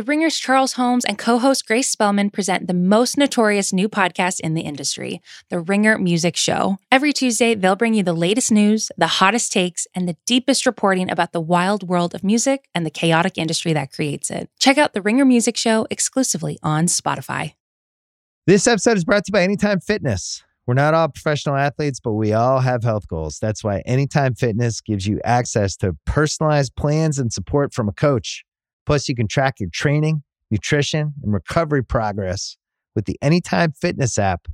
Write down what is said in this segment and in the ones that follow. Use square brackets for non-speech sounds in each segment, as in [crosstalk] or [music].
The Ringer's Charles Holmes and co host Grace Spelman present the most notorious new podcast in the industry, The Ringer Music Show. Every Tuesday, they'll bring you the latest news, the hottest takes, and the deepest reporting about the wild world of music and the chaotic industry that creates it. Check out The Ringer Music Show exclusively on Spotify. This episode is brought to you by Anytime Fitness. We're not all professional athletes, but we all have health goals. That's why Anytime Fitness gives you access to personalized plans and support from a coach. Plus, you can track your training, nutrition, and recovery progress with the Anytime Fitness app,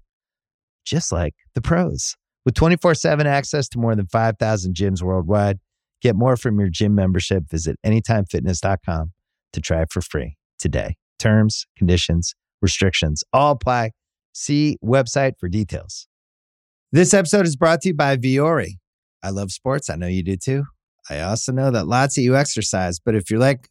just like the pros. With 24 7 access to more than 5,000 gyms worldwide, get more from your gym membership. Visit AnytimeFitness.com to try it for free today. Terms, conditions, restrictions all apply. See website for details. This episode is brought to you by Vuori. I love sports. I know you do too. I also know that lots of you exercise, but if you're like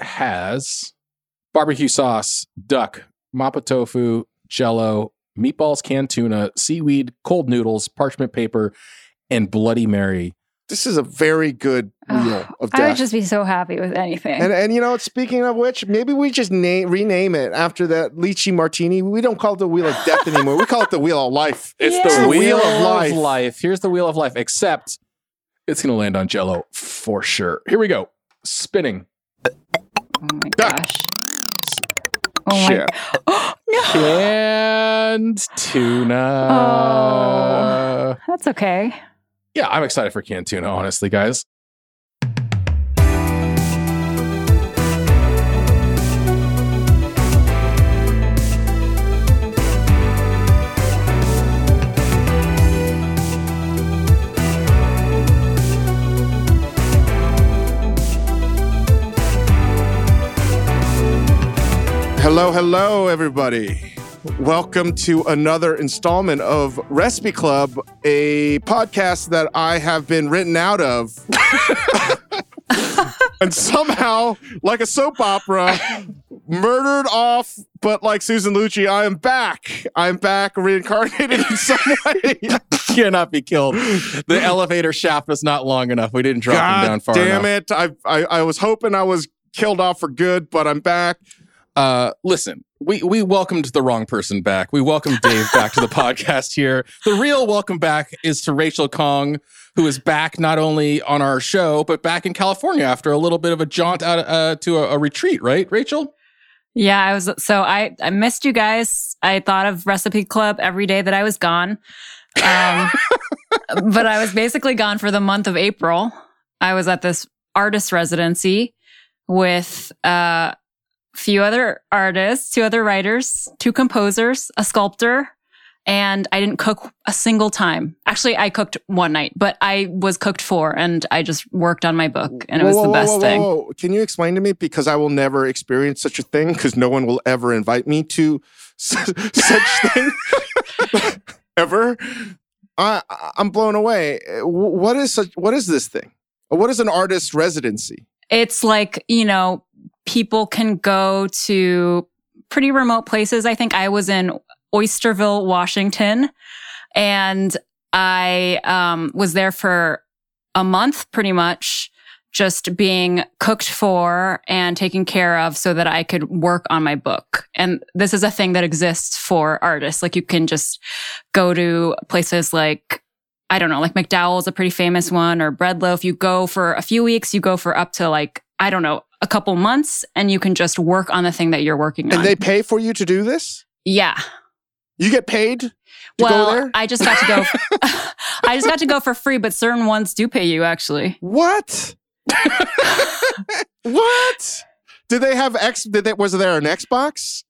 has barbecue sauce, duck, mapo tofu, jello, meatballs, canned tuna, seaweed, cold noodles, parchment paper, and Bloody Mary. This is a very good wheel of death. I would just be so happy with anything. and and you know, speaking of which, maybe we just name rename it after that lychee martini. We don't call it the wheel of death [laughs] anymore. We call it the wheel of life. It's Yeah. the Wheel wheel, of of life. life. Here's the wheel of life, except it's going to land on jello for sure. Here we go. Spinning. Oh my gosh. Oh my Shit. [gasps] Oh, no. Canned tuna. Oh. That's okay. Yeah, I'm excited for canned tuna, honestly, guys. Hello, hello, everybody. Welcome to another installment of Recipe Club, a podcast that I have been written out of. [laughs] and somehow, like a soap opera, murdered off, but like Susan Lucci, I am back. I'm back reincarnated in some [laughs] way. Cannot be killed. The elevator shaft was not long enough. We didn't drop him God down far damn enough. it. I, I, I was hoping I was killed off for good, but I'm back. Uh, listen, we we welcomed the wrong person back. We welcomed Dave back to the [laughs] podcast here. The real welcome back is to Rachel Khong, who is back not only on our show but back in California after a little bit of a jaunt out uh, to a, a retreat. Right, Rachel? Yeah, I was so I I missed you guys. I thought of Recipe Club every day that I was gone. Um, [laughs] but I was basically gone for the month of April. I was at this artist residency with uh, a few other artists, two other writers, two composers, a sculptor, and I didn't cook a single time. Actually, I cooked one night, but I was cooked for and I just worked on my book and it was Whoa, the best whoa, thing. whoa, whoa. Can you explain to me? Because I will never experience such a thing because no one will ever invite me to [laughs] such thing [laughs] ever. I, I'm blown away. What is such? What is this thing? What is an artist residency? it's like you know people can go to pretty remote places. I think i was in oysterville washington and i um, was there for a month pretty much just being cooked for and taken care of so that i could work on my book. And this is a thing that exists for artists. Like you can just go to places like I don't know, like MacDowell's a pretty famous one or Bread Loaf. You go for a few weeks, you go for up to like, I don't know, a couple months and you can just work on the thing that you're working on. And they pay for you to do this? yeah. You get paid to well, go there? I just got to go. [laughs] [laughs] I just got to go for free, but certain ones do pay you actually. What? [laughs] what? Did they have X? Did they, was there an Xbox?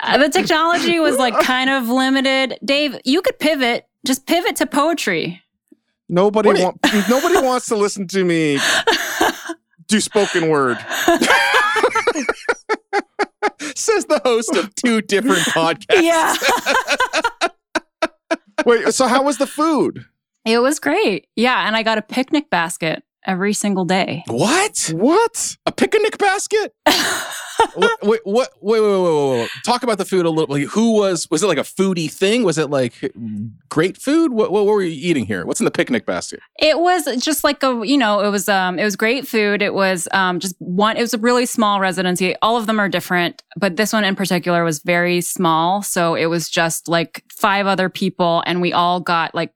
Uh, the technology was like kind of limited. Dave, you could pivot. Just pivot to poetry. Nobody want, Nobody wants to listen to me do spoken word. [laughs] Says the host of two different podcasts. yeah. [laughs] Wait, so how was the food? It was great. Yeah. And I got a picnic basket every single day. What? What? A picnic basket? [laughs] wait, wait, what? Wait, wait, wait, wait, wait. Talk about the food a little. Like, who was? Was it like a foodie thing? Was it like great food? What, what were you eating here? What's in the picnic basket? It was just like a, you know, it was um it was great food. It was um just one it was a really small residency. All of them are different, but this one in particular was very small, so it was just like five other people and we all got like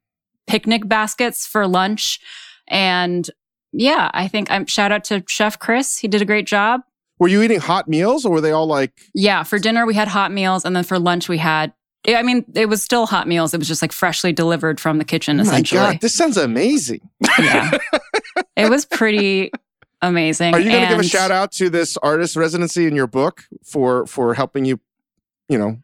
picnic baskets for lunch and yeah, I think I'm shout out to Chef Chris. He did a great job. Were you eating hot meals or were they all like, Yeah, for dinner we had hot meals and then for lunch we had I mean, it was still hot meals. It was just like freshly delivered from the kitchen, oh my essentially. God, this sounds amazing. Yeah. it was pretty amazing. Are you going to give a shout out to this artist residency in your book for for helping you, you know,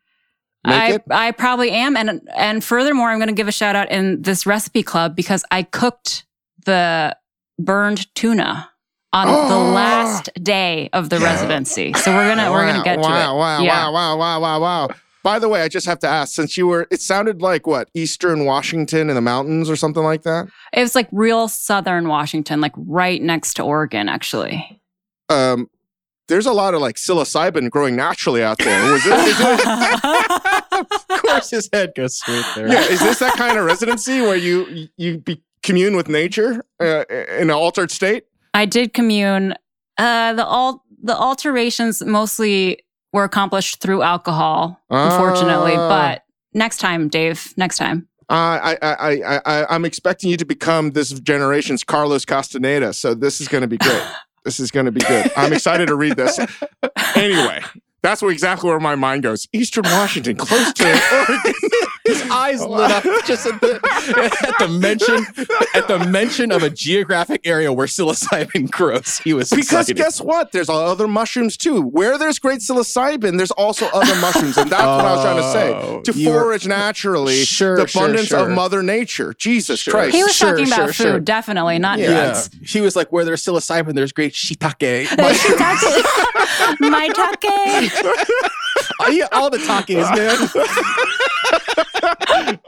I, it? I probably am. And and furthermore, I'm gonna give a shout out in this recipe club because I cooked the burned tuna on the Oh. last day of the residency. So we're gonna we're gonna get wow, to it. Wow, Yeah. wow, wow, wow, wow, wow. By the way, I just have to ask, since you were, it sounded like what, Eastern Washington in the mountains or something like that? It was like real southern Washington, like right next to Oregon, actually. Um, there's a lot of like psilocybin growing naturally out there. Was it, is it [laughs] of course, his head goes straight there. yeah, is this that kind of residency where you you be, commune with nature uh, in an altered state? I did commune. Uh, the all the alterations mostly were accomplished through alcohol, unfortunately. Ah. But next time, Dave. Next time. Uh, I, I, I, I, I'm expecting you to become this generation's Carlos Castaneda. So this is going to be great. [laughs] this is going to be good. I'm excited to read this. Anyway, that's where exactly where my mind goes. Eastern Washington, close to [laughs] Oregon. His eyes oh. lit up just at the at the mention at the mention of a geographic area where psilocybin grows. He was Because excited. guess what? There's other mushrooms too. Where there's great psilocybin, there's also other [laughs] mushrooms, and that's what I was trying to Oh, say. To forage naturally, Sure, the sure, abundance of. Mother Nature. Jesus Sure. Christ! He was Sure, talking about sure, food, sure. definitely, not yeah, drugs. he was like, where there's psilocybin, there's great shiitake. [laughs] My take. [laughs] I eat all the takes, man.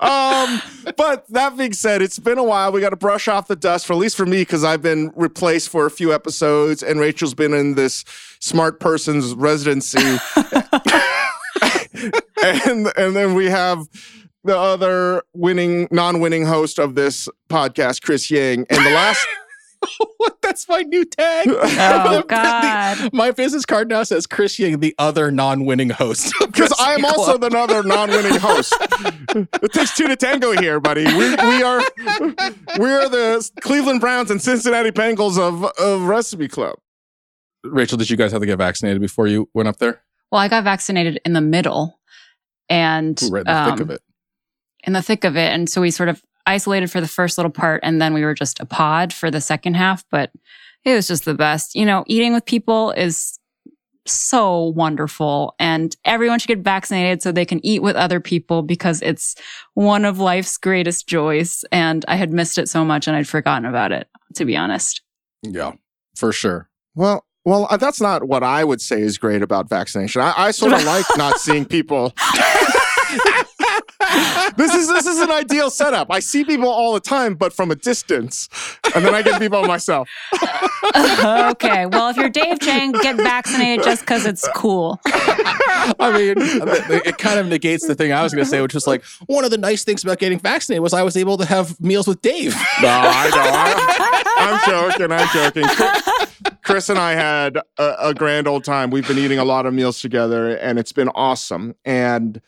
Um, but that being said, it's been a while. We got to brush off the dust, for at least for me, because I've been replaced for a few episodes, and Rachel's been in this smart person's residency. [laughs] and and then we have the other winning, non-winning host of this podcast, Chris Ying, and the last. [laughs] what? That's my new tag. [laughs] [laughs] Oh The- God. My business card now says Chris Ying, the other non-winning host. Because I am Recipe also the other non-winning host. it takes two to tango here, buddy. We, we are we are the Cleveland Browns and Cincinnati Bengals of of Recipe Club. Rachel, did you guys have to get vaccinated before you went up there? Well, I got vaccinated in the middle, and Ooh, right in the thick um, of it. in the thick of it. And so we sort of isolated for the first little part and then we were just a pod for the second half, but it was just the best. You know, eating with people is so wonderful and everyone should get vaccinated so they can eat with other people because it's one of life's greatest joys. And I had missed it so much and I'd forgotten about it, to be honest. Yeah, for sure. Well, well, uh, that's not what I would say is great about vaccination. I, I sort of [laughs] like not seeing people. [laughs] this is this is an ideal setup. I see people all the time, but from a distance, and then I get people myself. [laughs] okay. Well, if you're Dave Chang, get vaccinated just because it's cool. I mean, it it kind of negates the thing I was going to say, which was like one of the nice things about getting vaccinated was I was able to have meals with Dave. No, I know. I, am joking. I'm joking. Chris, Chris and I had a, a grand old time. We've been eating a lot of meals together, and it's been awesome. And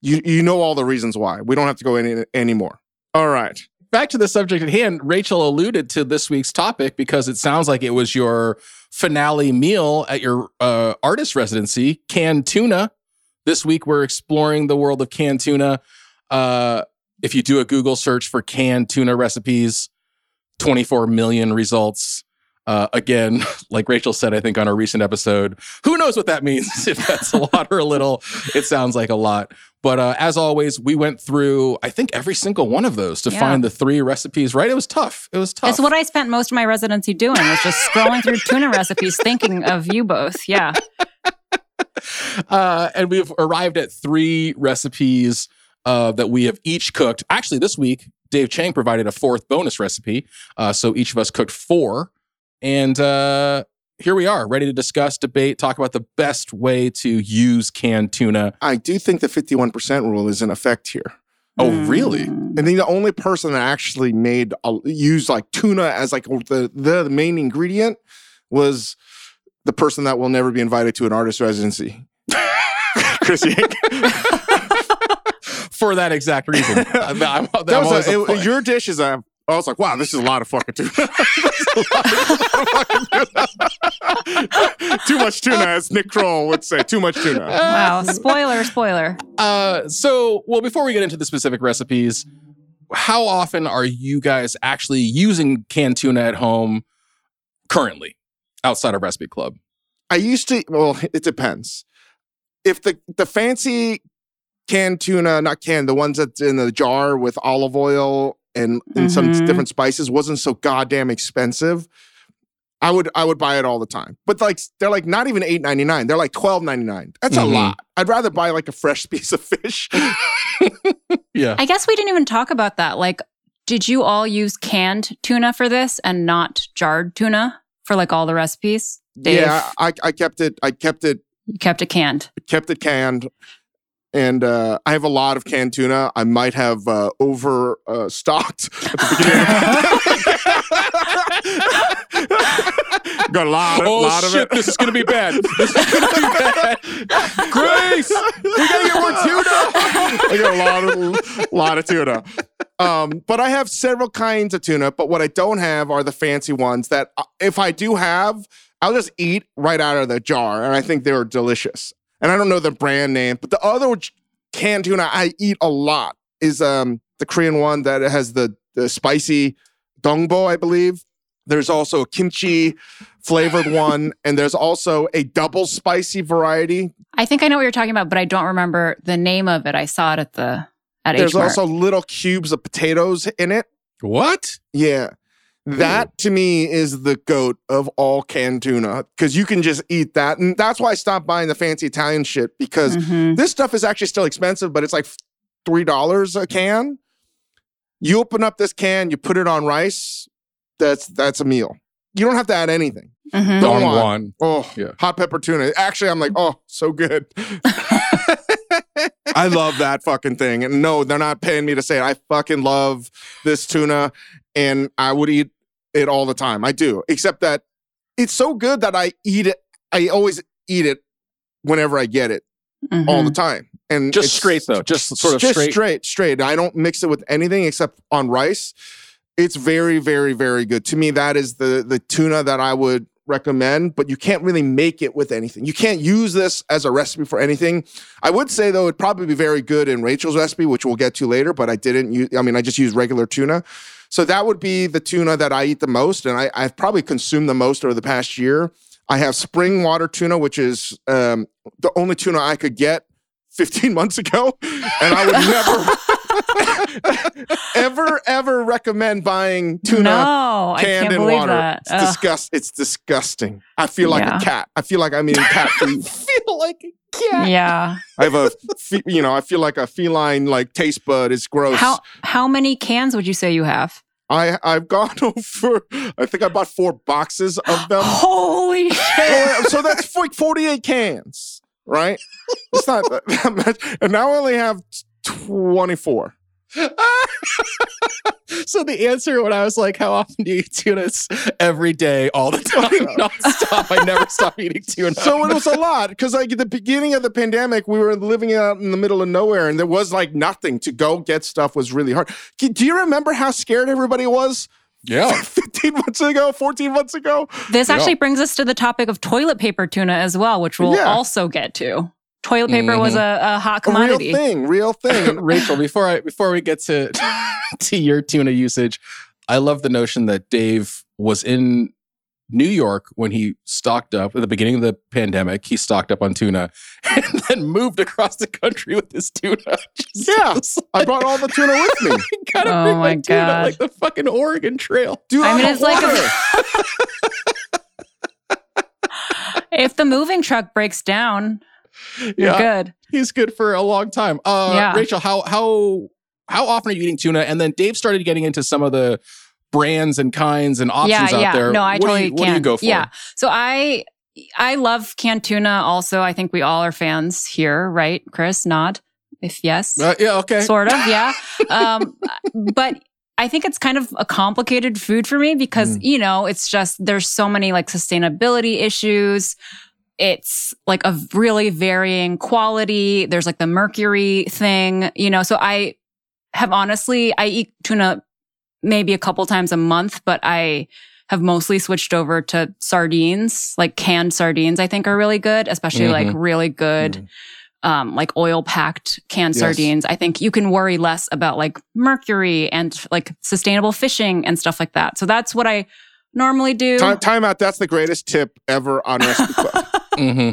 you you know all the reasons why. We don't have to go any anymore. All right. back to the subject at hand, Rachel alluded to this week's topic because it sounds like it was your finale meal at your uh, artist residency, canned tuna. This week, we're exploring the world of canned tuna. Uh, if you do a Google search for canned tuna recipes, 24 million results. Uh, again, [laughs] like Rachel said, I think on a recent episode, who knows what that means? [laughs] if that's a lot or a little, it sounds like a lot. But uh, as always, we went through, I think, every single one of those to Yeah. find the three recipes, right? It was tough. It was tough. It's what I spent most of my residency doing was just scrolling through tuna recipes, thinking of you both. Yeah. [laughs] uh, and we've arrived at three recipes uh, that we have each cooked. Actually, this week, Dave Chang provided a fourth bonus recipe. Uh, so each of us cooked four. And uh, here we are, ready to discuss, debate, talk about the best way to use canned tuna. I do think the 51% rule is in effect here. Oh, really? Mm. I think the only person that actually made a, used like tuna as like the, the main ingredient was the person that will never be invited to an artist residency. [laughs] Chris Yank. [laughs] For that exact reason. [laughs] That- I'm- that That was was a- a it- your dish is a. I was like, wow, this is a lot of fucking tuna. [laughs] This is a lot of- a lot of fucking tuna. [laughs] Too much tuna, as Nick Kroll would say. Too much tuna. Wow. Spoiler, spoiler. Uh, so, well, before we get into the specific recipes, how often are you guys actually using canned tuna at home currently outside of Recipe Club? I used to. Well, it depends. If the the fancy canned tuna, not canned, the ones that's in the jar with olive oil and, and some Mhm. different spices wasn't so goddamn expensive. I would I would buy it all the time. But like they're like not even eight ninety nine. They're like twelve ninety nine. That's Mhm. a lot. I'd rather buy like a fresh [laughs] piece of fish. [laughs] Yeah. I guess we didn't even talk about that. Like, did you all use canned tuna for this and not jarred tuna for like all the recipes? Dave, Yeah, I, I kept it. I kept it you kept it canned. kept it canned. And uh, I have a lot of canned tuna. I might have uh, over uh, stocked [laughs] at the beginning. [laughs] Got a lot, oh, lot of shit, it. this is going to be bad. This is going to be bad. [laughs] Grace, we got to get more tuna. I got a lot of lot of tuna. Um, but I have several kinds of tuna. But what I don't have are the fancy ones that, uh, if I do have, I'll just eat right out of the jar, and I think they're delicious. And I don't know the brand name, but the other j- canned tuna I eat a lot is um the Korean one that has the the spicy dongbo, I believe. There's also a kimchi flavored one, and there's also a double spicy variety. I think I know what you're talking about, but I don't remember the name of it. I saw it at the at There's H Mart. also little cubes of potatoes in it. What? Yeah. That to me is the goat of all canned tuna because you can just eat that. And that's why I stopped buying the fancy Italian shit because Mhm. this stuff is actually still expensive, but it's like $3 a can. You open up this can, you put it on rice, that's that's a meal. You don't have to add anything. Mhm. Don't Don. Juan. Oh, Yeah. hot pepper tuna. Actually, I'm like, oh, so good. [laughs] I love that fucking thing. And no, they're not paying me to say it. I fucking love this tuna and I would eat it all the time. I do. Except that it's so good that I eat it. I always eat it whenever I get it all the Mhm. time. And Just straight, though. Just sort of just straight. straight, straight. I don't mix it with anything except on rice. It's very, very, very good. To me, that is the the tuna that I would recommend, but you can't really make it with anything. You can't use this as a recipe for anything. I would say though, it'd probably be very good in Rachel's recipe, which we'll get to later, but I didn't use I mean, I just used regular tuna. So that would be the tuna that I eat the most, and I, I've probably consumed the most over the past year. I have spring water tuna, which is um, the only tuna I could get 15 [laughs] months ago, and I would never, [laughs] ever, ever recommend buying tuna No, I canned can't in water. that. It's disgust. It's disgusting. I feel like Yeah. a cat. I feel like I'm eating cat [laughs] food. feel like a cat. yeah. I have a, fe- you know, I feel like a feline like taste bud is gross. How how many cans would you say you have? I I've gone [laughs] over. I think I bought four boxes of them. Holy shit. so, so that's like 48 cans, right? It's not [laughs] that much. And now I only have 24. [laughs] so the answer when I was like, "How often do you eat tuna?" It's every day, all the time, [laughs] nonstop. I never stop eating tuna. So it was a lot because like at the beginning of the pandemic, we were living out in the middle of nowhere, and there was like nothing to go get stuff was really hard. Do you remember how scared everybody was? yeah, [laughs] 15 months ago, 14 months ago. This Yeah. actually brings us to the topic of toilet paper tuna as well, which we'll Yeah. also get to. Toilet paper was mm-hmm. a, a hot A real thing, real thing. [laughs] Rachel. Before I before we get to [laughs] to your tuna usage, I love the notion that Dave was in New York when he stocked up at the beginning of the pandemic. He stocked up on tuna [laughs] and then moved across the country with his tuna. Just- Yeah. just I brought all the tuna with me. gotta Oh bring my my tuna God. like the fucking Oregon Trail. Dude, I mean, I'm it's like water. if the moving truck breaks down, you're good. he's good for a long time. Uh, Yeah. Rachel, how how how often are you eating tuna? And then Dave started getting into some of the brands and kinds and options yeah, out yeah. there. No, I what totally do you, can. What do you go for? Yeah. So I I love canned tuna also. I think we all are fans here, right? Chris, nod. If yes. Uh, yeah. Okay. Sort of, yeah. [laughs] um, but I think it's kind of a complicated food for me because, Mm. you know, it's just there's so many like sustainability issues. It's like a really varying quality. There's like the mercury thing, you know. So I have honestly, I eat tuna maybe a couple times a month, but I have mostly switched over to sardines, like canned sardines, I think are really good, especially like really good um, like oil packed canned Yes. sardines, I think you can worry less about like mercury and like sustainable fishing and stuff like that. So that's what I normally do. Time, time out. That's the greatest tip ever on [laughs] Recipe Club. hmm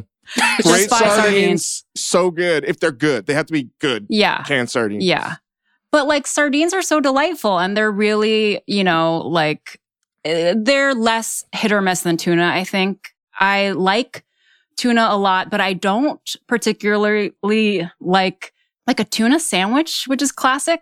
Great sardines, sardines. so good. If they're good, they have to be good. yeah. Canned sardines. Yeah. But like sardines are so delightful and they're really, you know, like eh, they're less hit or miss than tuna, I think. I like tuna a lot, but I don't particularly like like a tuna sandwich, which is classic.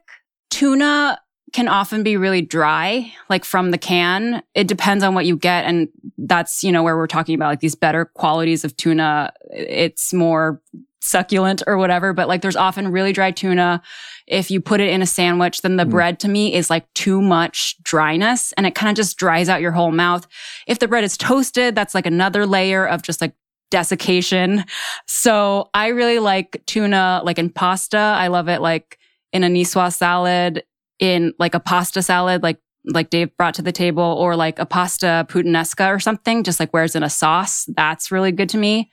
Tuna can often be really dry, like from the can. It depends on what you get. And that's, you know, where we're talking about like these better qualities of tuna. It's more succulent or whatever, but like there's often really dry tuna. If you put it in a sandwich, then the Mm. bread to me is like too much dryness and it kind of just dries out your whole mouth. If the bread is toasted, that's like another layer of just like desiccation. So I really like tuna like in pasta. I love it like in a niçoise salad, in like a pasta salad, like like Dave brought to the table, or like a pasta puttanesca or something, just like where it's in a sauce. That's really good to me.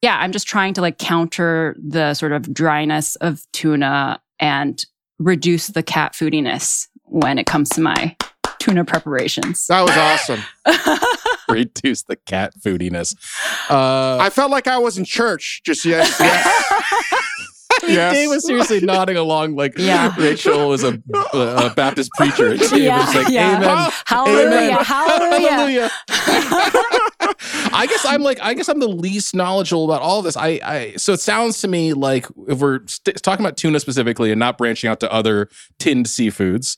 Yeah, I'm just trying to like counter the sort of dryness of tuna and reduce the cat foodiness when it comes to my tuna preparations. That was awesome. [laughs] Reduce the cat foodiness. Uh, I felt like I was in church. Just yes, yes. [laughs] [laughs] I mean, Yes. Dave was seriously nodding along like Yeah. Rachel was a, a Baptist preacher. And Dave Yeah, was like, yeah. Amen. Hallelujah, Amen. hallelujah. [laughs] I guess I'm like I guess I'm the least knowledgeable about all of this. I, I so it sounds to me like if we're st- talking about tuna specifically and not branching out to other tinned seafoods,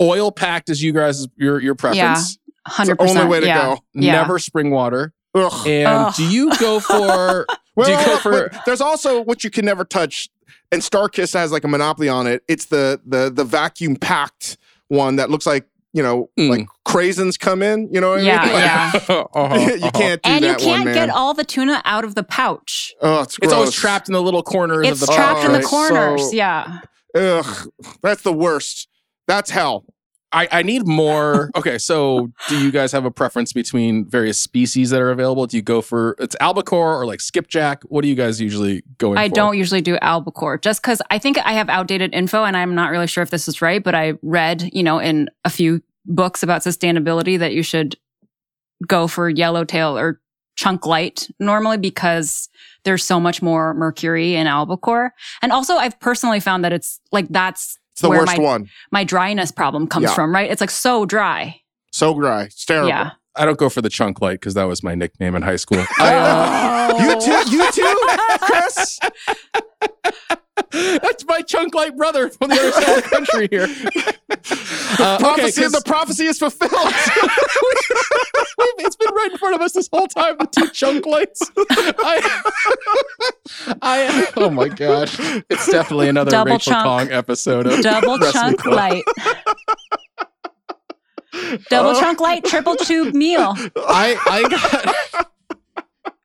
oil packed is you guys your your preference. Yeah, Hundred It's the percent. only way to yeah. go. Yeah. Never spring water. Ugh. And Ugh. do you go for Well, [laughs] do you go for but there's also what you can never touch, and StarKist has like a monopoly on it. It's the the the vacuum packed one that looks like you know Mm. like craisins come in. You know what Yeah, I mean? Like, yeah. [laughs] [laughs] Uh-huh, you uh-huh. can't do and you that one, can't man. get all the tuna out of the pouch. oh, it's, It's always trapped in the little corners It's of the trapped pouch, in the right? So- corners. yeah. Ugh, that's the worst. That's hell. I, I need more. [laughs] Okay, so do you guys have a preference between various species that are available? Do you go for it's albacore or like skipjack? What do you guys usually go in I for? don't usually do albacore just because I think I have outdated info and I'm not really sure if this is right, but I read, you know, in a few books about sustainability that you should go for yellowtail or chunk light normally because there's so much more mercury in albacore. And also I've personally found that it's like that's It's the where worst my, one. my dryness problem comes Yeah. from, right? It's like so dry. So dry. It's terrible. Yeah. I don't go for the chunk light because that was my nickname in high school. [laughs] I, uh, You too. You too, [laughs] Chris. [laughs] that's my chunk light brother from the other side of the country here. [laughs] Uh, okay, the prophecy is fulfilled. [laughs] it's been right in front of us this whole time. The two chunk lights. I, I, oh my gosh, it's definitely another Double Rachel chunk. Khong episode of Double Recipe chunk Club. light. Double Oh. chunk light, triple tube meal. I I got.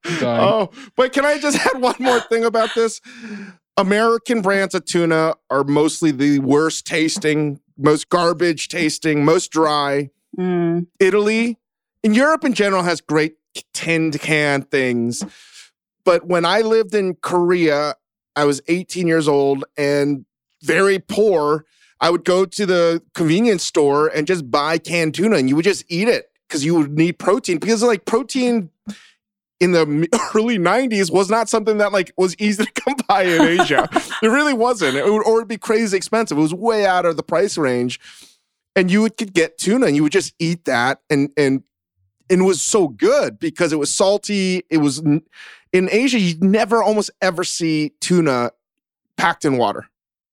I'm dying. Oh, but can I just [laughs] add one more thing about this? American brands of tuna are mostly the worst tasting, most garbage tasting, most dry. Mm. Italy, in Europe in general, has great tinned can things. But when I lived in Korea, I was 18 years old and very poor. I would go to the convenience store and just buy canned tuna and you would just eat it because you would need protein. Because like protein in the [laughs] early 90s was not something that like was easy to come by in Asia. [laughs] it really wasn't. It would, or it'd be crazy expensive. It was way out of the price range. And you would could get tuna and you would just eat that and and and it was so good because it was salty. It was in Asia, you never almost ever see tuna packed in water.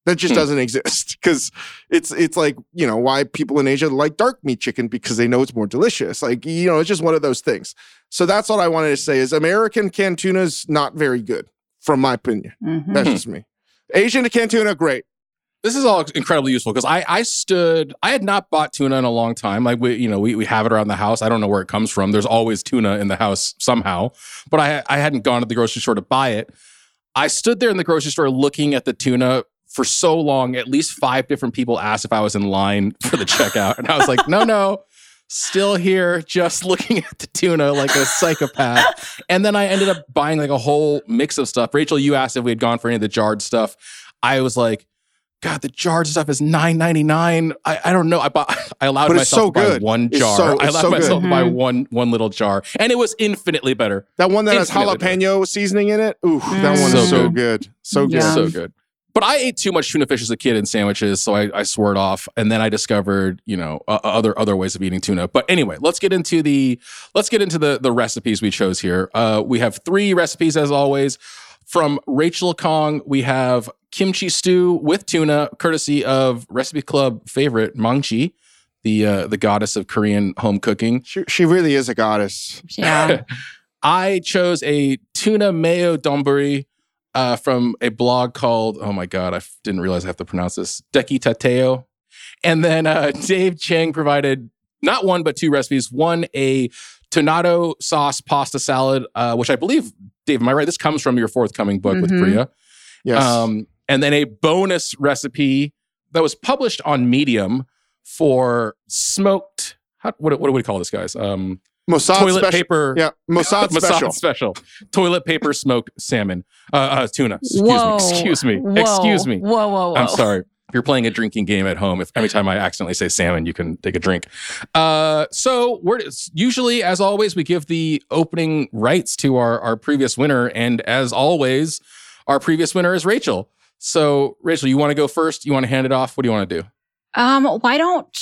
That just Hmm. doesn't [laughs] exist because it's it's like you know why people in Asia like dark meat chicken because they know it's more delicious. Like you know, it's just one of those things. So that's what I wanted to say is American canned tuna is not very good, from my opinion. Mhm. That's just me. Asian canned tuna, great. this is all incredibly useful because I I stood I had not bought tuna in a long time. Like we you know we we have it around the house. I don't know where it comes from. There's always tuna in the house somehow, but I I hadn't gone to the grocery store to buy it. I stood there in the grocery store looking at the tuna for so long. At least five different people asked if I was in line [laughs] for the checkout, and I was like, no, no. Still here, just [laughs] looking at the tuna like a psychopath. And then I ended up buying like a whole mix of stuff. Rachel, you asked if we had gone for any of the jarred stuff. I was like, God, the jarred stuff is nine ninety nine. I, I don't know. I bought. [laughs] I allowed But it's myself so to buy good. one It's jar. so- I it's allowed so good. myself to buy Mhm. one one little jar, and it was infinitely better. That one that has Infinitely better. jalapeno seasoning in it. Ooh, that Mm. one So is so good. good. So good. Yeah. So good. But I ate too much tuna fish as a kid in sandwiches, so I, I swore it off. And then I discovered, you know, uh, other other ways of eating tuna. But anyway, let's get into the let's get into the the recipes we chose here. Uh, we have three recipes as always. From Rachel Khong, we have kimchi stew with tuna, courtesy of Recipe Club favorite Maangchi, the uh, the goddess of Korean home cooking. She, she really is a goddess. [laughs] Yeah. I chose a tuna mayo donburi uh, from a blog called, oh my God, I f- didn't realize I have to pronounce this, Deki Tateo. And then uh, [laughs] Dave Chang provided not one, but two recipes. One, a tonnato sauce pasta salad, uh, which I believe, Dave, am I right? This comes from your forthcoming book with Mhm. Priya. Yes. Um, and then a bonus recipe that was published on Medium for smoked, how, what, what do we call this, guys? Um, Mossad toilet special. paper. Yeah, Mossad, [laughs] Mossad special. special. Toilet paper smoked salmon. Uh, uh tuna. Excuse Whoa. me. Excuse me. Whoa. Excuse me. Whoa, whoa, whoa. I'm sorry. If you're playing a drinking game at home, if every time I accidentally say salmon, you can take a drink. Uh, so we're usually, as always, we give the opening rights to our our previous winner, and as always, our previous winner is Rachel. So Rachel, you want to go first? You want to hand it off? What do you want to do? Um, why don't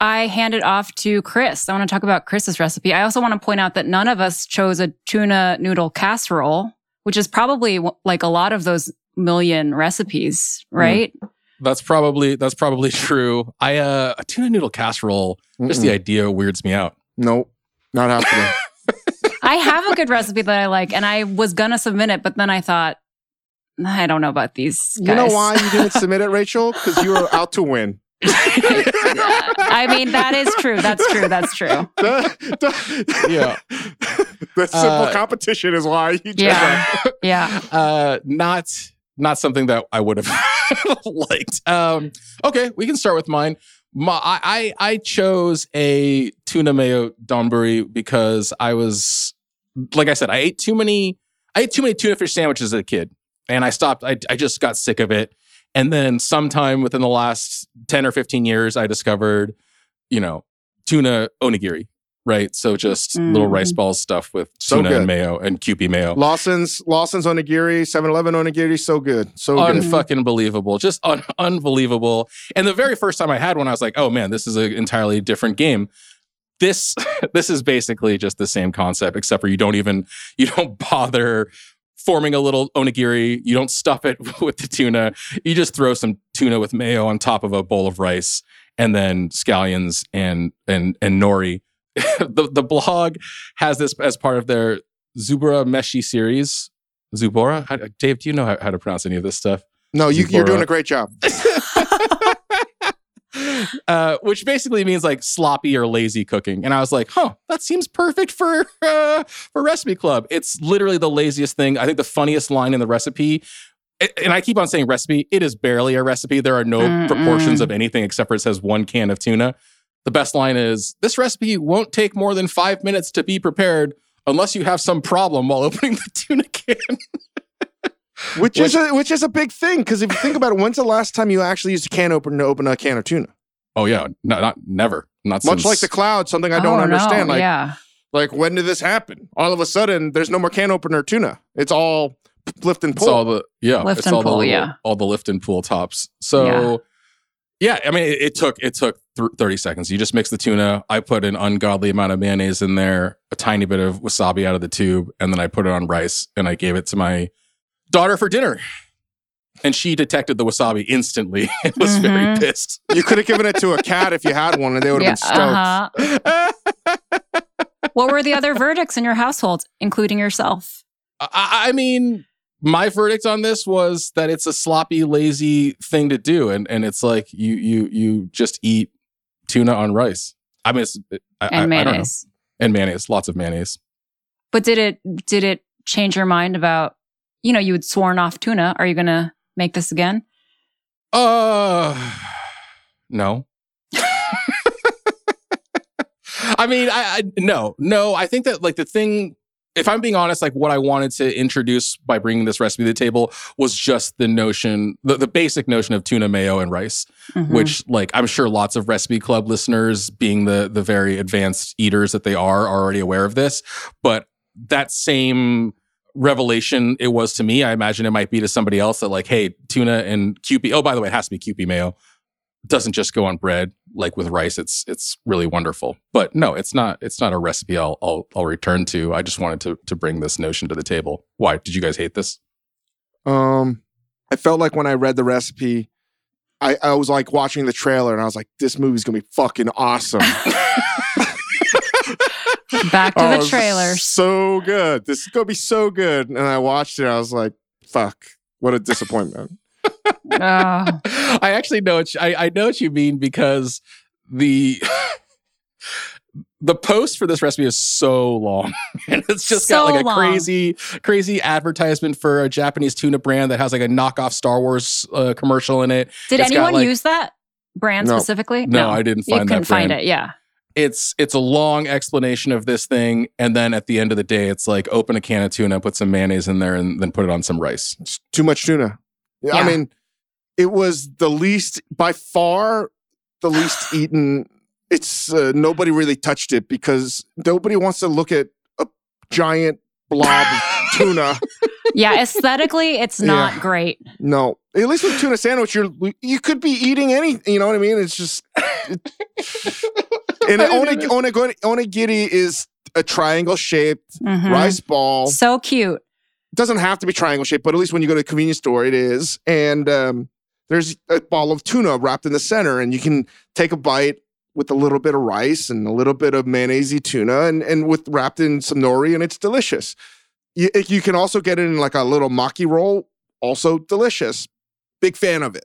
I hand it off to Chris? I want to talk about Chris's recipe. I also want to point out that none of us chose a tuna noodle casserole, which is probably like a lot of those million recipes, right? That's probably that's probably [laughs] true. I uh, a tuna noodle casserole. Just the idea weirds me out. Nope, not happening. [laughs] I have a good recipe that I like, and I was gonna submit it, but then I thought, I don't know about these. Guys. you know why you didn't [laughs] submit it, Rachel? Because you were out to win. I mean, that is true. That's true. That's true. The, [laughs] the- Yeah. the simple Uh, competition is why you chose Yeah. that. Yeah. uh not not something that i would have [laughs] liked um okay we can start with mine My, I, I i chose a tuna mayo donburi because i was like i said i ate too many i ate too many tuna fish sandwiches as a kid and i stopped i, I just got sick of it and then sometime within the last 10 or 15 years i discovered you know tuna onigiri right so just little Mhm. rice balls stuffed with So tuna good. and mayo and kewpie mayo Lawson's Lawson's onigiri, 7-Eleven onigiri, so good, so good. unfucking believable just un- unbelievable and the very first time i had one i was like oh man this is an entirely different game this [laughs] this is basically just the same concept except for you don't even you don't [laughs] bother forming a little onigiri. You don't stuff it [laughs] with the tuna. You just throw some tuna with mayo on top of a bowl of rice and then scallions and and and nori. [laughs] The the blog has this as part of their Zubora meshi series. Zubora? How- dave do you know how, how to pronounce any of this stuff? No, you, you're doing a great job. [laughs] uh, which basically means like sloppy or lazy cooking. And I was like, huh, that seems perfect for [laughs] uh, for recipe club. It's literally the laziest thing. I think the funniest line in the recipe. And I keep on saying recipe. It is barely a recipe. There are no Mm-mm. proportions of anything except for it says one can of tuna. The best line is this recipe won't take more than five minutes to be prepared unless you have some problem while opening the tuna can. [laughs] which, is a, which is a big thing because if you think about it, when's the last time you actually used a can opener to open a can of tuna? Oh yeah, no, not never. Not Much since, like the cloud, something I don't Oh, no, understand. Like, yeah. like when did this happen? All of a sudden, there's no more can opener tuna. It's all lift and It's pull. all the yeah, Lift it's and all pull, the yeah. all the lift and pull tops. So yeah, I mean, it, it took it took th- thirty seconds. You just mix the tuna. I put an ungodly amount of mayonnaise in there, a tiny bit of wasabi out of the tube, and then I put it on rice, and I gave it to my daughter for dinner. And she detected the wasabi instantly [laughs] and was very Mhm. pissed. you could have given it to a cat if you had one, and they would have Yeah, been stoked. uh-huh. [laughs] What were the other verdicts in your household, including yourself? I, I mean, my verdict on this was that it's a sloppy, lazy thing to do, and and it's like you you you just eat tuna on rice. I mean, it's, I, And I- I don't know. mayonnaise. and mayonnaise, lots of mayonnaise. But did it did it change your mind about you know you had sworn off tuna? Are you gonna make this again? Uh, no. I mean, I, I no, no. I think that like the thing, if I'm being honest, like what I wanted to introduce by bringing this recipe to the table was just the notion, the, the basic notion of tuna mayo and rice, Mhm. which like I'm sure lots of recipe club listeners, being the the very advanced eaters that they are, are already aware of this. But that same revelation it was to me. I imagine it might be to somebody else that like, hey, tuna and Kewpie. Oh, by the way, it has to be Kewpie mayo. Doesn't just go on bread like with rice. It's it's really wonderful. But no, it's not. It's not a recipe I'll I'll, I'll return to. I just wanted to to bring this notion to the table. Why did you guys hate this? Um, I felt like when I read the recipe, I, I was like watching the trailer, and I was like, "This movie's gonna be fucking awesome." [laughs] Back to Oh, the trailer. So good. This is gonna be so good. And I watched it. I was like, "Fuck! What a disappointment." Oh, [laughs] [laughs] I actually know what you, I, I know what you mean because the [laughs] the post for this recipe is so long and it's just got like a long. crazy crazy advertisement for a Japanese tuna brand that has like a knockoff Star Wars uh, commercial in it. did It's anyone like- use that brand No. specifically? No, I didn't you find couldn't brand. find it. Yeah. It's it's a long explanation of this thing and then at the end of the day it's like open a can of tuna, put some mayonnaise in there and then put it on some rice. It's too much tuna. Yeah, I mean, it was the least, by far, the [sighs] least eaten. It's uh, nobody really touched it because nobody wants to look at a giant blob of [laughs] tuna. Yeah. Aesthetically, it's not great. No, at least with tuna sandwich, you're you could be eating any. You know what I mean? It's just. It, [laughs] [laughs] and I didn't oni, even- onigiri, is a triangle shaped Mhm. rice ball. So cute. It doesn't have to be triangle shaped, but at least when you go to a convenience store, it is. And um, there's a ball of tuna wrapped in the center, and you can take a bite with a little bit of rice and a little bit of mayonnaise tuna, and and with wrapped in some nori, and it's delicious. You, you can also get it in like a little maki roll, also delicious. Big fan of it.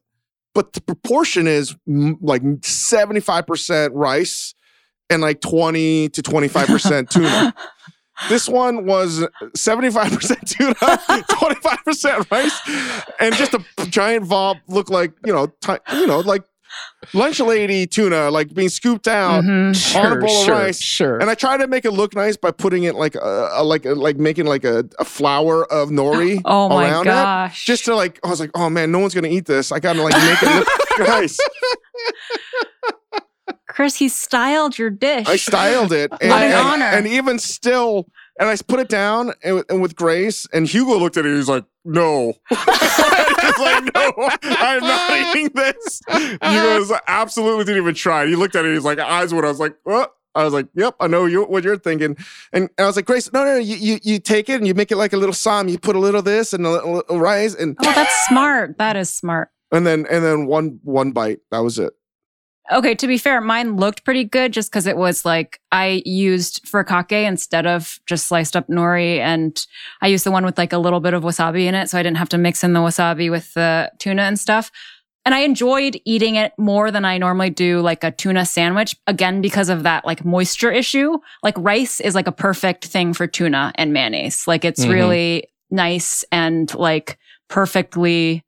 But the proportion is like 75% rice and like 20 to 25% tuna. [laughs] This one was 75% tuna, [laughs] 25% rice, and just a giant vob looked like, you know, you know, like lunch lady tuna, like being scooped out. Mhm. On a bowl of rice. sure. And I tried to make it look nice by putting it like a, a like a, like making like a, a flour of nori [gasps] Oh my around it. Just to like, I was like, oh man, no one's gonna eat this. I gotta like make it look [laughs] nice. Chris, he styled your dish. I styled it, and, [laughs] What an and- honor. and even still, and I put it down and, with- and with Grace, and Hugo looked at it. He's like, "No," [laughs] he's like, "No, I'm not eating this." Hugo was absolutely didn't even try. He looked at it. He's like, eyes went. I was like, "What?" I was like, "Yep, I know you, what you're thinking." And, I was like, "Grace, no, no, no. You, you you take it and you make it like a little sam. You put a little this and a little, little rice, and oh, that's smart. That is smart. and then and then one one bite. That was it. Okay, to be fair, mine looked pretty good just because it was like I used furikake instead of just sliced up nori, and I used the one with like a little bit of wasabi in it, so I didn't have to mix in the wasabi with the tuna and stuff. and I enjoyed eating it more than I normally do like a tuna sandwich again because of that like moisture issue. Like rice is like a perfect thing for tuna and mayonnaise. Like it's Mhm. really nice and like perfectly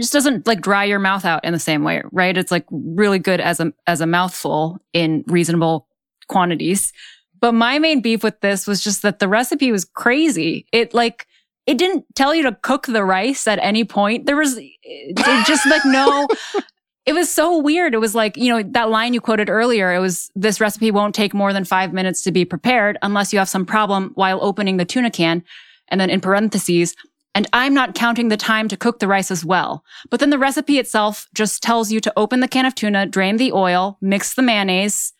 just doesn't like dry your mouth out in the same way, right? It's like really good as a as a mouthful in reasonable quantities. But my main beef with this was just that the recipe was crazy. It like it didn't tell you to cook the rice at any point. There was eh, just like no [laughs] it was so weird. It was like, you know, that line you quoted earlier, it was this recipe won't take more than 5 minutes to be prepared unless you have some problem while opening the tuna can. And then in parentheses, and I'm not counting the time to cook the rice as well. But then the recipe itself just tells you to open the can of tuna, drain the oil, mix the mayonnaise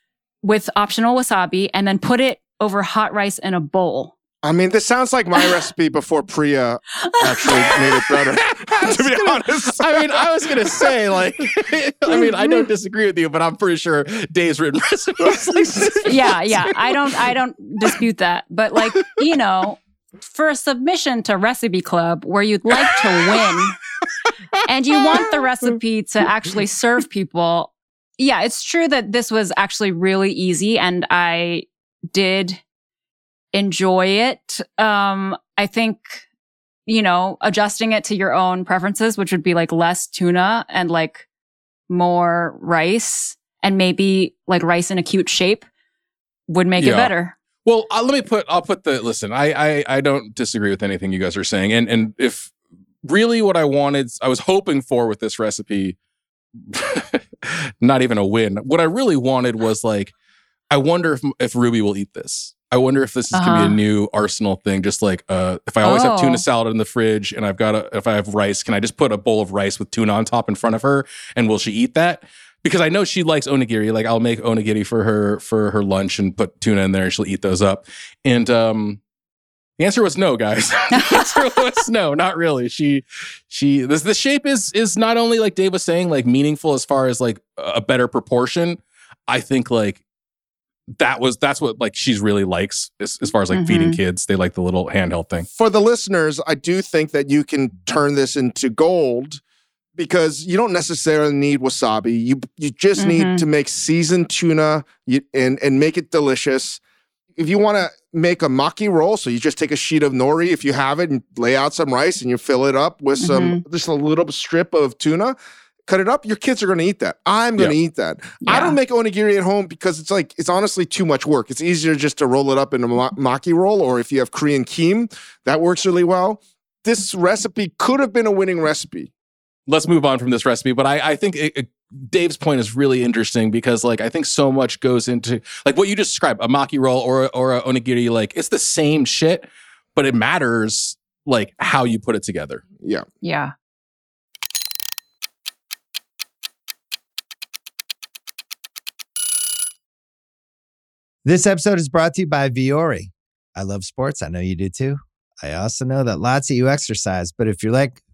with optional wasabi, and then put it over hot rice in a bowl. I mean, this sounds like my [laughs] recipe before Priya actually made it better. [laughs] [laughs] to be honest, I mean, I was gonna say, like, I mean, I don't disagree with you, but I'm pretty sure Dave's written recipes like yeah, yeah. I don't I don't dispute that. But like, you know, for a submission to Recipe Club where you'd like to win [laughs] and you want the recipe to actually serve people. Yeah, it's true that this was actually really easy and I did enjoy it. Um I think you know, adjusting it to your own preferences, which would be like less tuna and like more rice and maybe like rice in a cute shape would make Yeah. it better. Well, uh, let me put. I'll put the. Listen, I, I I don't disagree with anything you guys are saying, and and if really what I wanted, I was hoping for with this recipe, [laughs] not even a win. What I really wanted was like, I wonder if if Ruby will eat this. I wonder if this is gonna be Uh-huh. a new arsenal thing. Just like, uh, if I always have Oh. tuna salad in the fridge, and I've got a, if I have rice, can I just put a bowl of rice with tuna on top in front of her, and will she eat that? Because I know she likes onigiri. Like I'll make onigiri for her for her lunch and put tuna in there, and she'll eat those up. And um, the answer was no, guys. [laughs] the answer was no, not really. She she this the shape is is not only like Dave was saying, like meaningful as far as like a better proportion. I think like that was that's what like she's really likes as, as far as like feeding Mhm. kids. They like the little handheld thing. for the listeners, I do think that you can turn this into gold because you don't necessarily need wasabi. You you just Mhm. need to make seasoned tuna and and make it delicious. If you want to make a maki roll, so you just take a sheet of nori if you have it and lay out some rice and you fill it up with some just a little strip of tuna. Cut it up. Your kids are going to eat that. I'm going to eat that. I don't make onigiri at home because it's like it's honestly too much work. It's easier just to roll it up in a ma- maki roll, or if you have Korean kim, that works really well. This recipe could have been a winning recipe. Let's move on from this recipe. But I, I think it, it- Dave's point is really interesting because like I think so much goes into like what you just described, a maki roll or or a onigiri. Like it's the same shit, but it matters like how you put it together. Yeah. Yeah. This episode is brought to you by Vuori. I love sports. I know you do too. I also know that lots of you exercise, but if you're like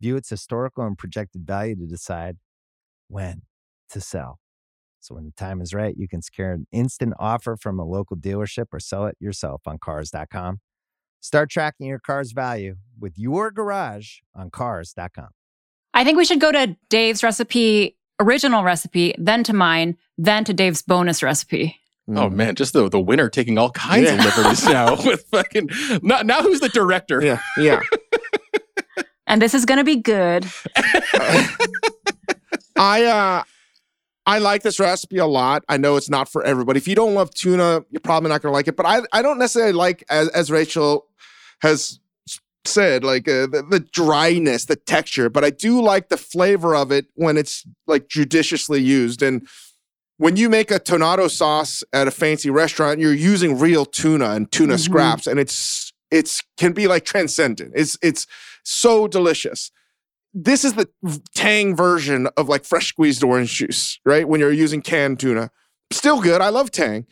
view its historical and projected value to decide when to sell. So when the time is right, you can secure an instant offer from a local dealership or sell it yourself on cars.com. Start tracking your car's value with your garage on cars.com. I think we should go to Dave's recipe, original recipe, then to mine, then to Dave's bonus recipe. Oh mm-hmm. man, just the the winner taking all kinds of liberties now [laughs] with fucking now, now who's the director? Yeah, yeah. [laughs] And this is going to be good. [laughs] I uh I like this recipe a lot. I know it's not for everybody. If you don't love tuna, you're probably not going to like it. But I I don't necessarily like as as Rachel has said like uh, the, the dryness, the texture. But I do like the flavor of it when it's like judiciously used. And when you make a tonnato sauce at a fancy restaurant, you're using real tuna and tuna Mhm. scraps, and it's it's can be like transcendent. It's it's so delicious this is the tang version of like fresh squeezed orange juice, right? When you're using canned tuna. Still good. I love tang.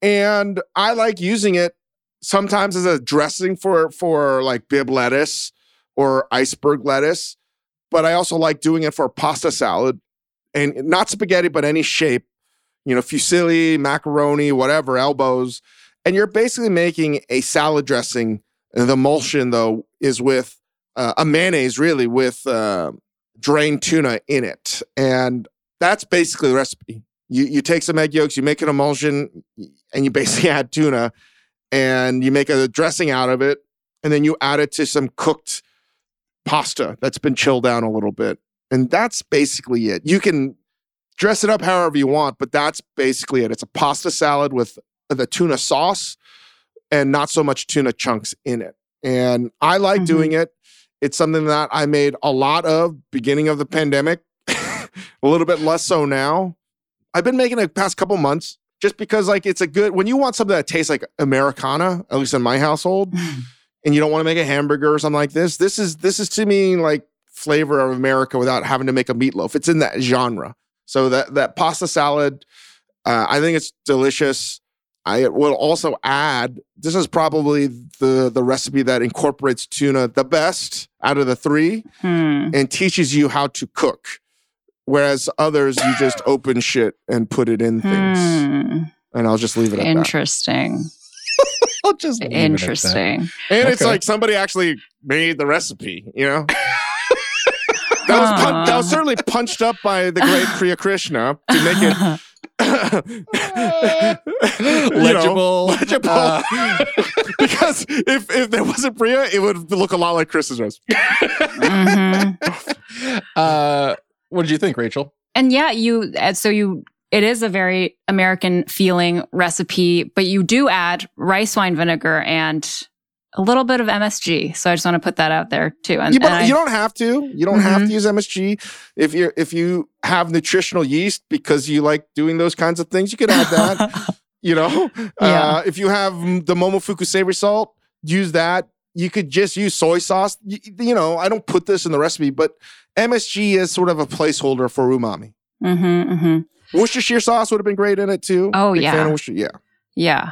And I like using it sometimes as a dressing for for like Bibb lettuce or iceberg lettuce, but I also like doing it for pasta salad and not spaghetti but any shape, you know, fusilli, macaroni, whatever, elbows. And you're basically making a salad dressing. The emulsion though is with uh, a mayonnaise really with uh, drained tuna in it, and that's basically the recipe. You you take some egg yolks, you make an emulsion, and you basically [laughs] add tuna, and you make a dressing out of it, and then you add it to some cooked pasta that's been chilled down a little bit, and that's basically it. You can dress it up however you want, but that's basically it. It's a pasta salad with the tuna sauce and not so much tuna chunks in it. And I like Mhm. doing it. It's something that I made a lot of beginning of the pandemic, [laughs] a little bit less so now. I've been making it the past couple months just because like it's a good when you want something that tastes like Americana, at least in my household, and you don't want to make a hamburger or something like this. This is this is to me like flavor of America without having to make a meatloaf. It's in that genre. So that that pasta salad, uh, I think it's delicious. I will also add this is probably the the recipe that incorporates tuna the best out of the three Hmm. and teaches you how to cook. Whereas others, you just open shit and put it in things. Hmm. And I'll just leave it at that. Interesting. [laughs] I'll just leave it at that. Interesting. And it's like somebody actually made the recipe, you know? [laughs] that, was pun- that was certainly punched up by the great Priya Krishna to make it [laughs] [laughs] you know, Legible. legible. Uh, [laughs] because if if there wasn't Priya, it would look a lot like Chris's recipe. Mhm. [laughs] uh, what did you think, Rachel? And yeah, you, uh, so you, it is a very American feeling recipe, but you do add rice wine vinegar and a little bit of MSG. So I just want to put that out there too. And, You, and I- you don't have to. You don't have Mhm. to use MSG if you if you have nutritional yeast because you like doing those kinds of things. You could add that. [laughs] you know, Yeah. uh, if you have the Momofuku savory salt, use that. You could just use soy sauce. You, you know, I don't put this in the recipe, but MSG is sort of a placeholder for umami. Mhm, mhm. Worcestershire sauce would have been great in it too. Oh, Big yeah. yeah. Yeah.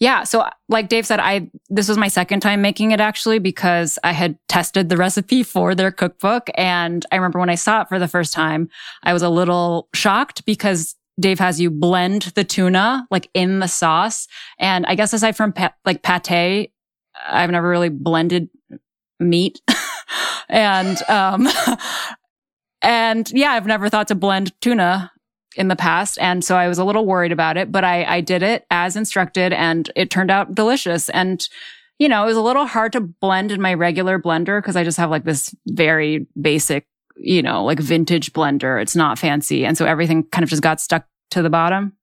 Yeah. So like Dave said, I this was my second time making it actually because I had tested the recipe [laughs] for their cookbook. And I remember when I saw it for the first time, I was a little shocked because Dave has you blend the tuna like in the sauce. And I guess aside from pa- like pate, I've never really blended meat. [laughs] and um [laughs] and yeah, I've never thought to blend tuna in the past. And so I was a little worried about it, but I, I did it as instructed and it turned out delicious. And, you know, it was a little hard to blend in my regular blender because I just have like this very basic, you know, like vintage blender. It's not fancy. And so everything kind of just got stuck to the bottom.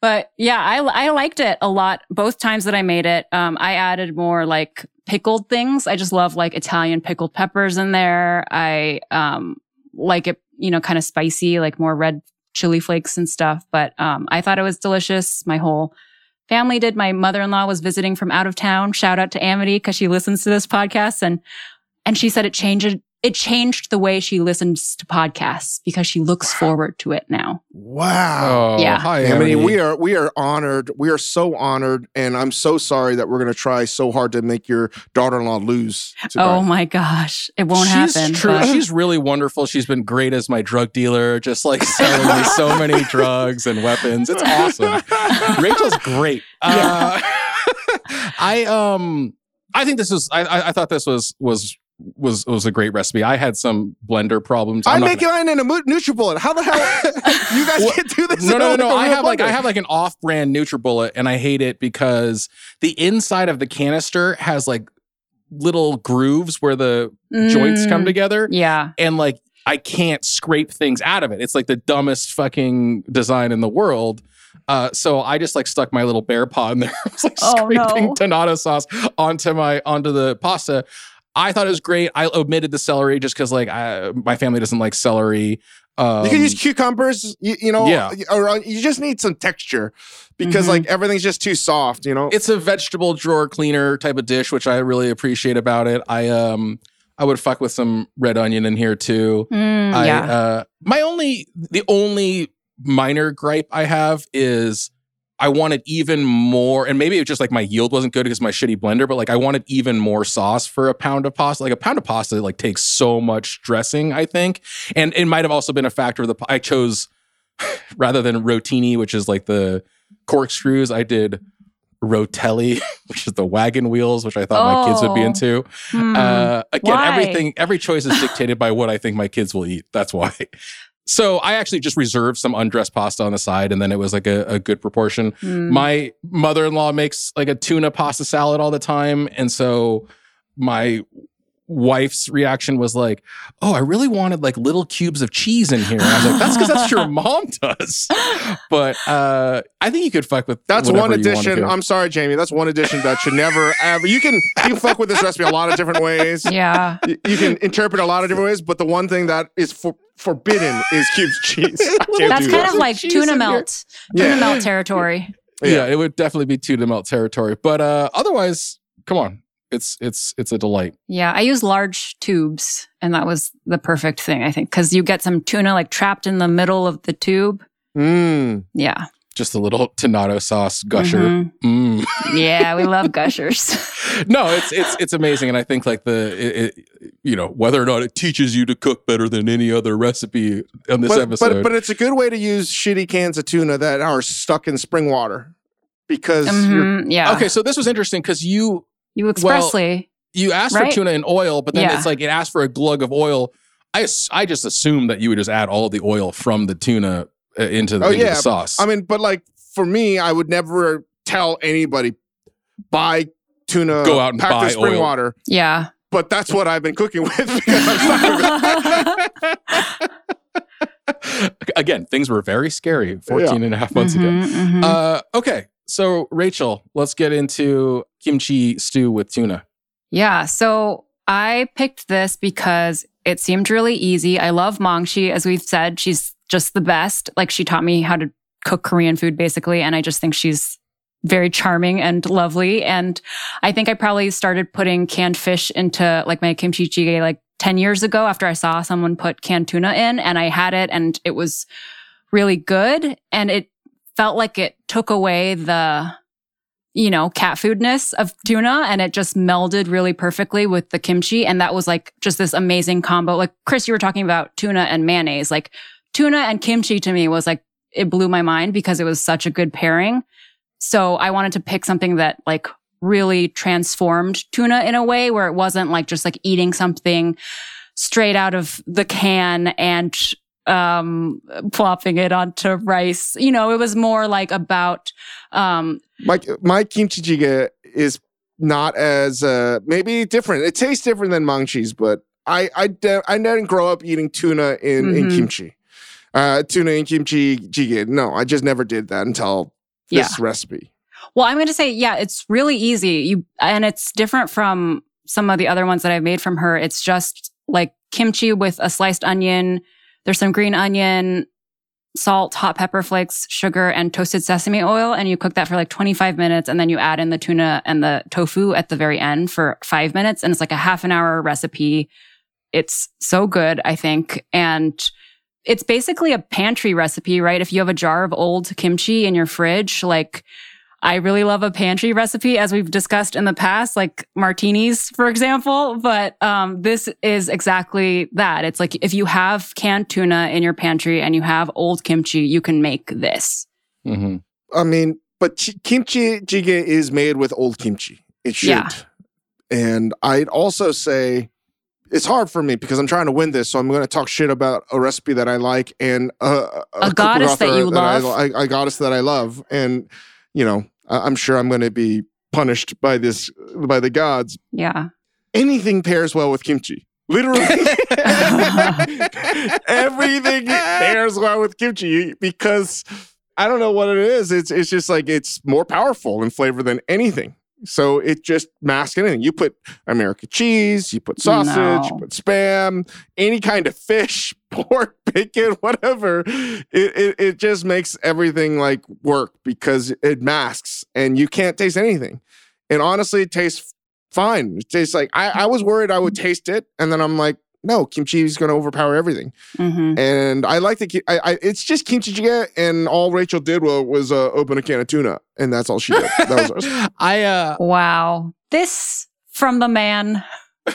But yeah, I, I liked it a lot. Both times that I made it, um, I added more like pickled things. I just love like Italian pickled peppers in there. I, um, like it, you know, kind of spicy, like more red chili flakes and stuff. But um, I thought it was delicious. My whole family did. My mother-in-law was visiting from out of town. Shout out to Amity because she listens to this podcast and and she said it changed it changed the way she listens to podcasts because she looks forward to it now. Wow. Oh, Yeah. Hi, I Amity. we are we are honored. We are so honored, and I'm so sorry that we're going to try so hard to make your daughter-in-law lose. tonight. Oh my gosh, it won't she's happen. True. but- She's really wonderful. She's been great as my drug dealer, just like selling me so many [laughs] drugs and weapons. It's awesome. [laughs] Rachel's great. [laughs] Uh, I um I think this was I, I I thought this was was was was a great recipe. I had some blender problems. I I'm not make mine in a mo- NutriBullet. How the hell [laughs] you guys Well, can't do this? no, no, no, no. a I real have like I have like an off-brand NutriBullet, and I hate it because the inside of the canister has like little grooves where the joints come Mm, together, Yeah. and like I can't scrape things out of it. It's like the dumbest fucking design in the world. Uh, so I just like stuck my little bear paw in there. [laughs] I was like Oh, scraping no. tomato sauce onto my onto the pasta. I thought it was great. I omitted the celery just because like I, my family doesn't like celery. Um, you can use cucumbers, you, you know, Yeah. or uh, you just need some texture because Mhm. like everything's just too soft, you know. it's a vegetable drawer cleaner type of dish, which I really appreciate about it. I um I would fuck with some red onion in here too. Mm, I, yeah. uh, my only the only minor gripe I have is I wanted even more, and maybe it's just like my yield wasn't good because my shitty blender, but like I wanted even more sauce for a pound of pasta. Like a pound of pasta like takes so much dressing, I think, and it might have also been a factor of the. I chose [laughs] rather than rotini, which is like the corkscrews, I did rotelli, [laughs] which is the wagon wheels, which I thought my kids would be Oh. into. Hmm. Uh, again, Why? everything, every choice is dictated by what I think my kids will eat. That's why. So I actually just reserved some undressed pasta on the side, and then it was like a, a good proportion. Hmm. My mother-in-law makes like a tuna pasta salad all the time, and so my wife's reaction was like, "Oh, I really wanted like little cubes of cheese in here." And I was like, "That's because that's what your [laughs] mom does." But uh, I think you could fuck with That's one addition. I'm sorry, Jamie. That's one addition that should never ever. You can you can fuck with this recipe a lot of different ways. yeah. Y- You can interpret a lot of different ways, but the one thing that is for, forbidden is cubes cheese. [laughs] That's kind that. of like tuna melt. Tuna Yeah. melt territory. yeah. it would definitely be tuna melt territory. But uh, otherwise, come on, it's it's it's a delight. Yeah, I use large tubes, and that was the perfect thing, I think, because you get some tuna like trapped in the middle of the tube. Mm. Yeah. Just a little [laughs] tomato sauce gusher. Mhm. Mm. Yeah, we love [laughs] gushers. no, it's it's it's amazing, and I think like the it, it, you know whether or not it teaches you to cook better than any other recipe on this But, episode. but but it's a good way to use shitty cans of tuna that are stuck in spring water because you're Mhm, Yeah. okay, so this was interesting because you You expressly. you asked Right? for tuna in oil, but then Yeah. it's like it asked for a glug of oil. I I just assumed that you would just add all the oil from the tuna uh, into the, Oh, into yeah. the sauce. I mean, but like for me, I would never tell anybody buy tuna Go out and packed buy spring oil. water. yeah. But that's what I've been cooking with [laughs] because I'm stuck [laughs] [laughs] with Again, things were very scary 14 and a half months ago. Mhm, mhm. Uh, okay, so Rachel, let's get into kimchi stew with tuna. Yeah. So I picked this because it seemed really easy. I love Maangchi. As we've said, she's just the best. Like she taught me how to cook Korean food basically. And I just think she's very charming and lovely. And I think I probably started putting canned fish into like my kimchi jjigae like 10 years ago after I saw someone put canned tuna in and I had it and it was really good. And it felt like it took away the, you know, cat foodness of tuna and it just melded really perfectly with the kimchi. And that was like just this amazing combo. Like Chris, you were talking about tuna and mayonnaise. Like tuna and kimchi to me was like, it blew my mind because it was such a good pairing. So I wanted to pick something that like really transformed tuna in a way where it wasn't like just like eating something straight out of the can and um plopping it onto rice. You know, it was more like about um my my kimchi jjigae is not as uh maybe different. It tastes different than Maangchi's, but I I de- I didn't grow up eating tuna in in Mhm. kimchi. Uh, tuna in kimchi jjigae. No, I just never did that until this recipe. Well, I'm going to say, yeah, it's really easy. You and it's different from some of the other ones that I've made from her. It's just like kimchi with a sliced onion. There's some green onion, salt, hot pepper flakes, sugar, and toasted sesame oil. And you cook that for like 25 minutes. And then you add in the tuna and the tofu at the very end for five minutes. And it's like a half an hour recipe. It's so good, I think. And it's basically a pantry recipe, right? If you have a jar of old kimchi in your fridge, like I really love a pantry recipe, as we've discussed in the past, like martinis, for example. But um, this is exactly that. It's like if you have canned tuna in your pantry and you have old kimchi, you can make this. Mm-hmm. I mean, but chi- kimchi jjigae is made with old kimchi. It should. Yeah. And I'd also say it's hard for me because I'm trying to win this, so I'm going to talk shit about a recipe that I like and uh, A cookbook goddess that author you I- love. I- a goddess that I love, and you know, I- I'm sure I'm going to be punished by this by the gods. Yeah. Anything pairs well with kimchi. Literally, [laughs] [laughs] everything pairs well with kimchi because I don't know what it is. It's it's just like it's more powerful in flavor than anything. So it just masks anything. You put American cheese, you put sausage, you put spam, any kind of fish, [laughs] pork, bacon, whatever. It, it it just makes everything like work because it masks and you can't taste anything. And honestly, it tastes fine. It tastes like I, I was worried I would taste it, and then I'm like, no, kimchi is going to overpower everything. hmm And I like the ki- I, I it's just kimchi jjigae, and all Rachel did was, was uh, open a can of tuna, and that's all she did. That was ours. [laughs] I uh Wow. This from the man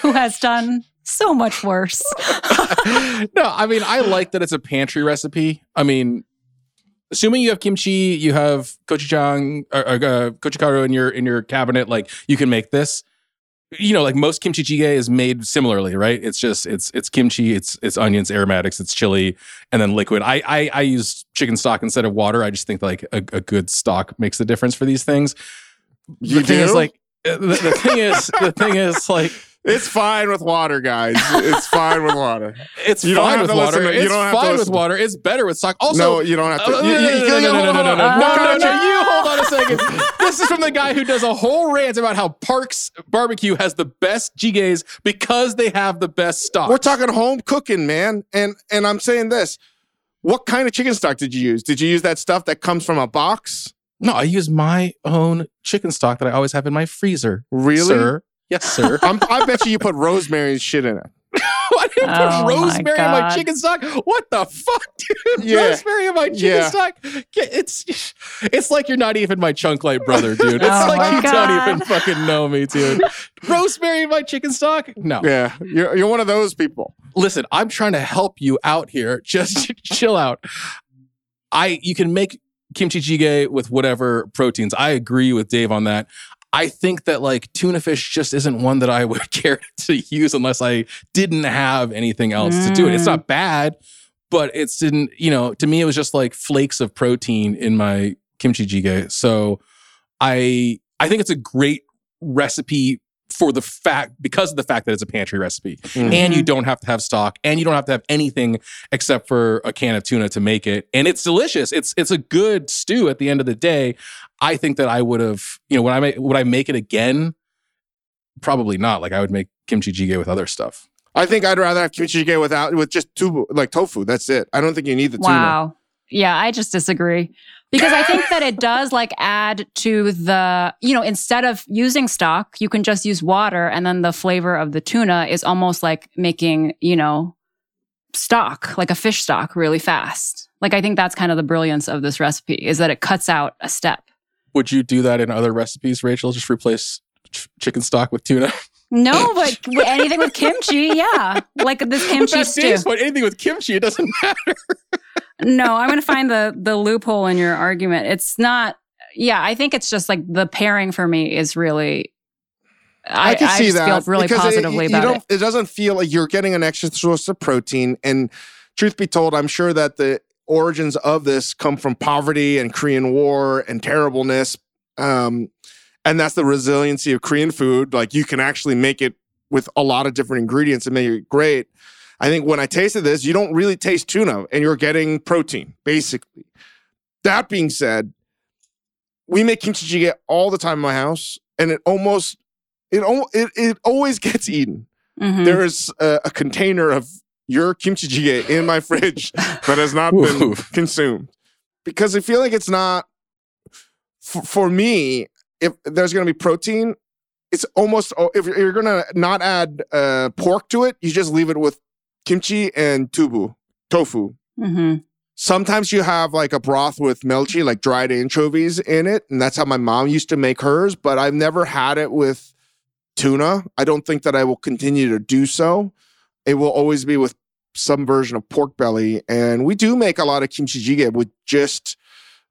who has done so much worse. [laughs] no, I mean I like that it's a pantry recipe. I mean, assuming you have kimchi, you have gochujang or, or uh, gochugaru in your in your cabinet, like you can make this. You know, like most kimchi jjigae is made similarly, right? It's just it's it's kimchi, it's it's onions, aromatics, it's chili, and then liquid. I I, I use chicken stock instead of water. I just think like a, a good stock makes the difference for these things. You the thing is do? like the, the thing is the thing is like it's fine with water, guys. It's fine with water. [laughs] It's you fine with water. Listen. It's fine with water. It's better with sock. Also, no, you don't have to. Uh, no, no, no, no, no, no. You hold on a [laughs] second. This is from the guy who does a whole rant about how Parks Barbecue has the best jjigaes because they have the best stock. We're talking home cooking, man, and and I'm saying this. What kind of chicken stock did you use? Did you use that stuff that comes from a box? No, I use my own chicken stock that I always have in my freezer. Really? Sir. Yes, [laughs] sir. I'm, I bet you you put rosemary and shit in it. [laughs] I didn't put Oh, my rosemary in my chicken stock. What the fuck, dude? Yeah. Rosemary in my chicken Yeah. stock? It's it's like you're not even my chunk light brother, dude. It's [laughs] Oh, like you God. don't even fucking know me, dude. Rosemary in my chicken stock? No. Yeah, you're, you're one of those people. Listen, I'm trying to help you out here. Just chill out. I you can make kimchi jjigae with whatever proteins. I agree with Dave on that. I think that like tuna fish just isn't one that I would [laughs] care to use unless I didn't have anything else to do it. It's Mm. not bad, but it's didn't, you know, to me it was just like flakes of protein in my kimchi jjigae. So I I think it's a great recipe for the fact because of the fact that it's a pantry recipe Mm. and you don't have to have stock and you don't have to have anything except for a can of tuna to make it and it's delicious it's it's a good stew at the end of the day i think that i would have you know when i make would i make it again probably not like i would make kimchi jjigae with other stuff I think I'd rather have kimchi jjigae without with just two like tofu. That's it. I don't think you need the tuna. Wow. Yeah, I just disagree. Because I think that it does like add to the, you know, instead of using stock, you can just use water and then the flavor of the tuna is almost like making, you know, stock, like a fish stock really fast. Like I think that's kind of the brilliance of this recipe is that it cuts out a step. would you do that in other recipes rachel just replace ch- chicken stock with tuna [laughs] No, but anything with kimchi, yeah. Like this [laughs] kimchi That's stew. Dave's point. anything with kimchi it doesn't [laughs] matter No, I'm going to find the the loophole in your argument. It's not. Yeah, I think it's just like the pairing for me is really. I, I can see just that feel really because it- you about don't, it. It doesn't feel like you're getting an extra source of protein. And truth be told, I'm sure that the origins of this come from poverty and Korean War and terribleness. Um, and that's the resiliency of Korean food. Like you can actually make it with a lot of different ingredients and make it great. I think when I tasted this, you don't really taste tuna and you're getting protein, basically. That being said, we make kimchi jjigae all the time in my house, and it almost it it, it always gets eaten. Mhm. there is a, a container of your kimchi jjigae in my fridge that has not been consumed because I feel like it's not for, for me. If there's going to be protein, it's almost oh, if you're, you're going to not add uh, pork to it, you just leave it with kimchi and tubu tofu. Mhm. Sometimes you have like a broth with melchi, like dried anchovies in it, and that's how my mom used to make hers. But I've never had it with tuna. I don't think that I will continue to do so. It will always be with some version of pork belly, and we do make a lot of kimchi jjigae with just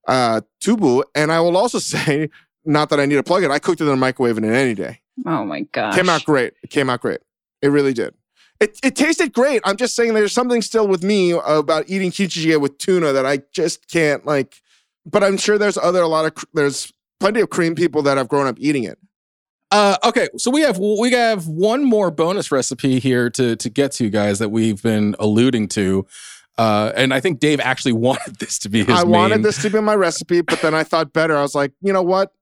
uh, tubu. And I will also [laughs] say, not that I need to plug it, I cooked it in the microwave in any day. Oh my gosh. Came out great. It came out great. It really did. It, it tasted great. I'm just saying there's something still with me about eating kimchi with tuna that I just can't like. But I'm sure there's other a lot of there's plenty of Korean people that have grown up eating it. Uh, okay, so we have we have one more bonus recipe here to to get to, guys, that we've been alluding to. Uh, and I think Dave actually [laughs] wanted this to be his I wanted this to be my recipe, but then I thought better. I was like, you know what?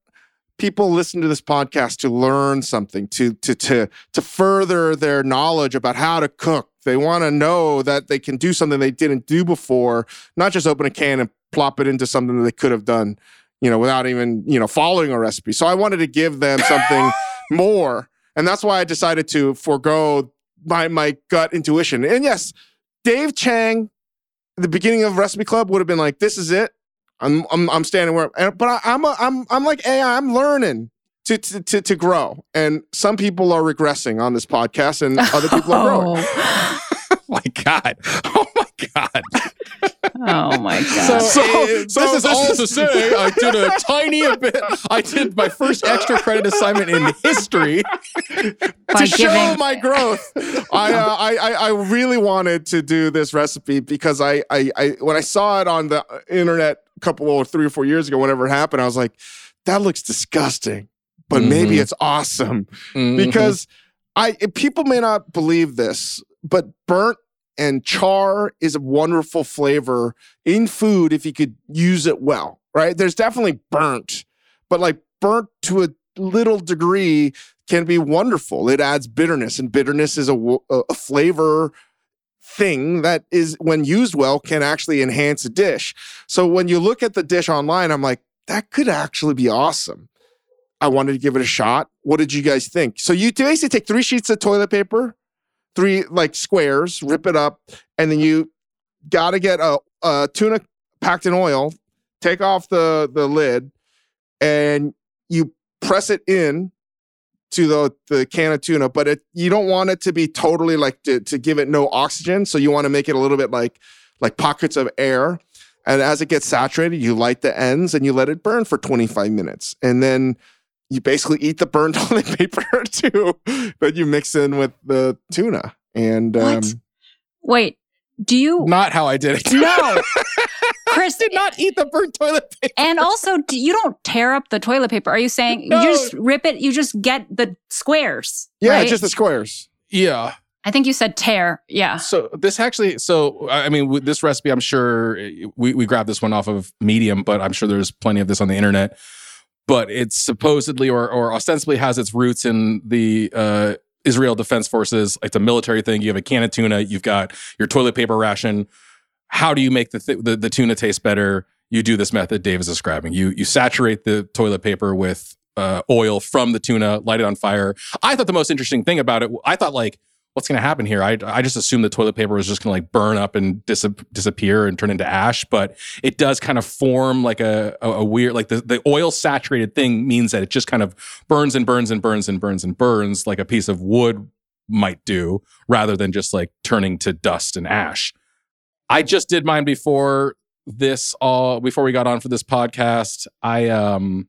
People listen to this podcast to learn something, to to to to further their knowledge about how to cook. They want to know that they can do something they didn't do before, not just open a can and plop it into something that they could have done, you know, without even, you know, following a recipe. So I wanted to give them something [laughs] more. And that's why I decided to forego my my gut intuition. And yes, Dave Chang the beginning of Recipe Club would have been like, "This is it. I'm I'm, I'm standing where." But I, I'm a, I'm I'm like AI. I'm learning to, to to to grow, and some people are regressing on this podcast, and other people are growing. [laughs] Oh. Oh. [laughs] My god! Oh my god! oh my [laughs] god. So- uh, so this is all is- to say, I did a [laughs] tiny bit. I did my first extra credit assignment in history. By to show my growth, I, uh, I I I really wanted to do this recipe because I, I I when I saw it on the internet a couple or three or four years ago, whenever it happened, I was like, that looks disgusting, but maybe Mhm. it's awesome. Mhm. because I people may not believe this, but burnt and char is a wonderful flavor in food if you could use it well, right? There's definitely burnt, but like burnt to a little degree can be wonderful. It adds bitterness, and bitterness is a, a flavor thing that is when used well can actually enhance a dish. So when you look at the dish online, I'm like, that could actually be awesome. I wanted to give it a shot. What did you guys think? So you basically take three sheets of toilet paper, three like squares, rip it up, and then you got to get a, a tuna packed in oil. Take off the the lid, and you press it in to the the can of tuna. But it you don't want it to be totally like to, to give it no oxygen. So you want to make it a little bit like like pockets of air. And as it gets saturated, you light the ends and you let it burn for 25 minutes. And then you basically eat the burned [laughs] toilet paper too that you mix in with the tuna. And um, What? Wait, do you not how I did it. No. [laughs] Chris did not eat the burnt toilet paper. and also do- you don't tear up the toilet paper. Are you saying No. you just rip it, you just get the squares? yeah, right? just the squares. Yeah. I think you said tear. Yeah. So this actually, so I I mean, with this recipe, I'm sure eh, we we grabbed this one off of Medium, but I'm sure there's plenty of this on the internet. But it supposedly or or ostensibly has its roots in the uh, Israel Defense Forces. It's a military thing. You have a can of tuna. You've got your toilet paper ration. How do you make the th- the, the tuna taste better? You do this method Dave is describing. You you saturate the toilet paper with uh, oil from the tuna, light it on fire. I thought the most interesting thing about it, I thought like what's going to happen here? I, I just assumed the toilet paper was just going to like burn up and dis- disappear and turn into ash, but it does kind of form like a, a, a weird, like the, the oil saturated thing means that it just kind of burns and burns and burns and burns and burns like a piece of wood might do rather than just like turning to dust and ash. I just did mine before this all before we got on for this podcast. I um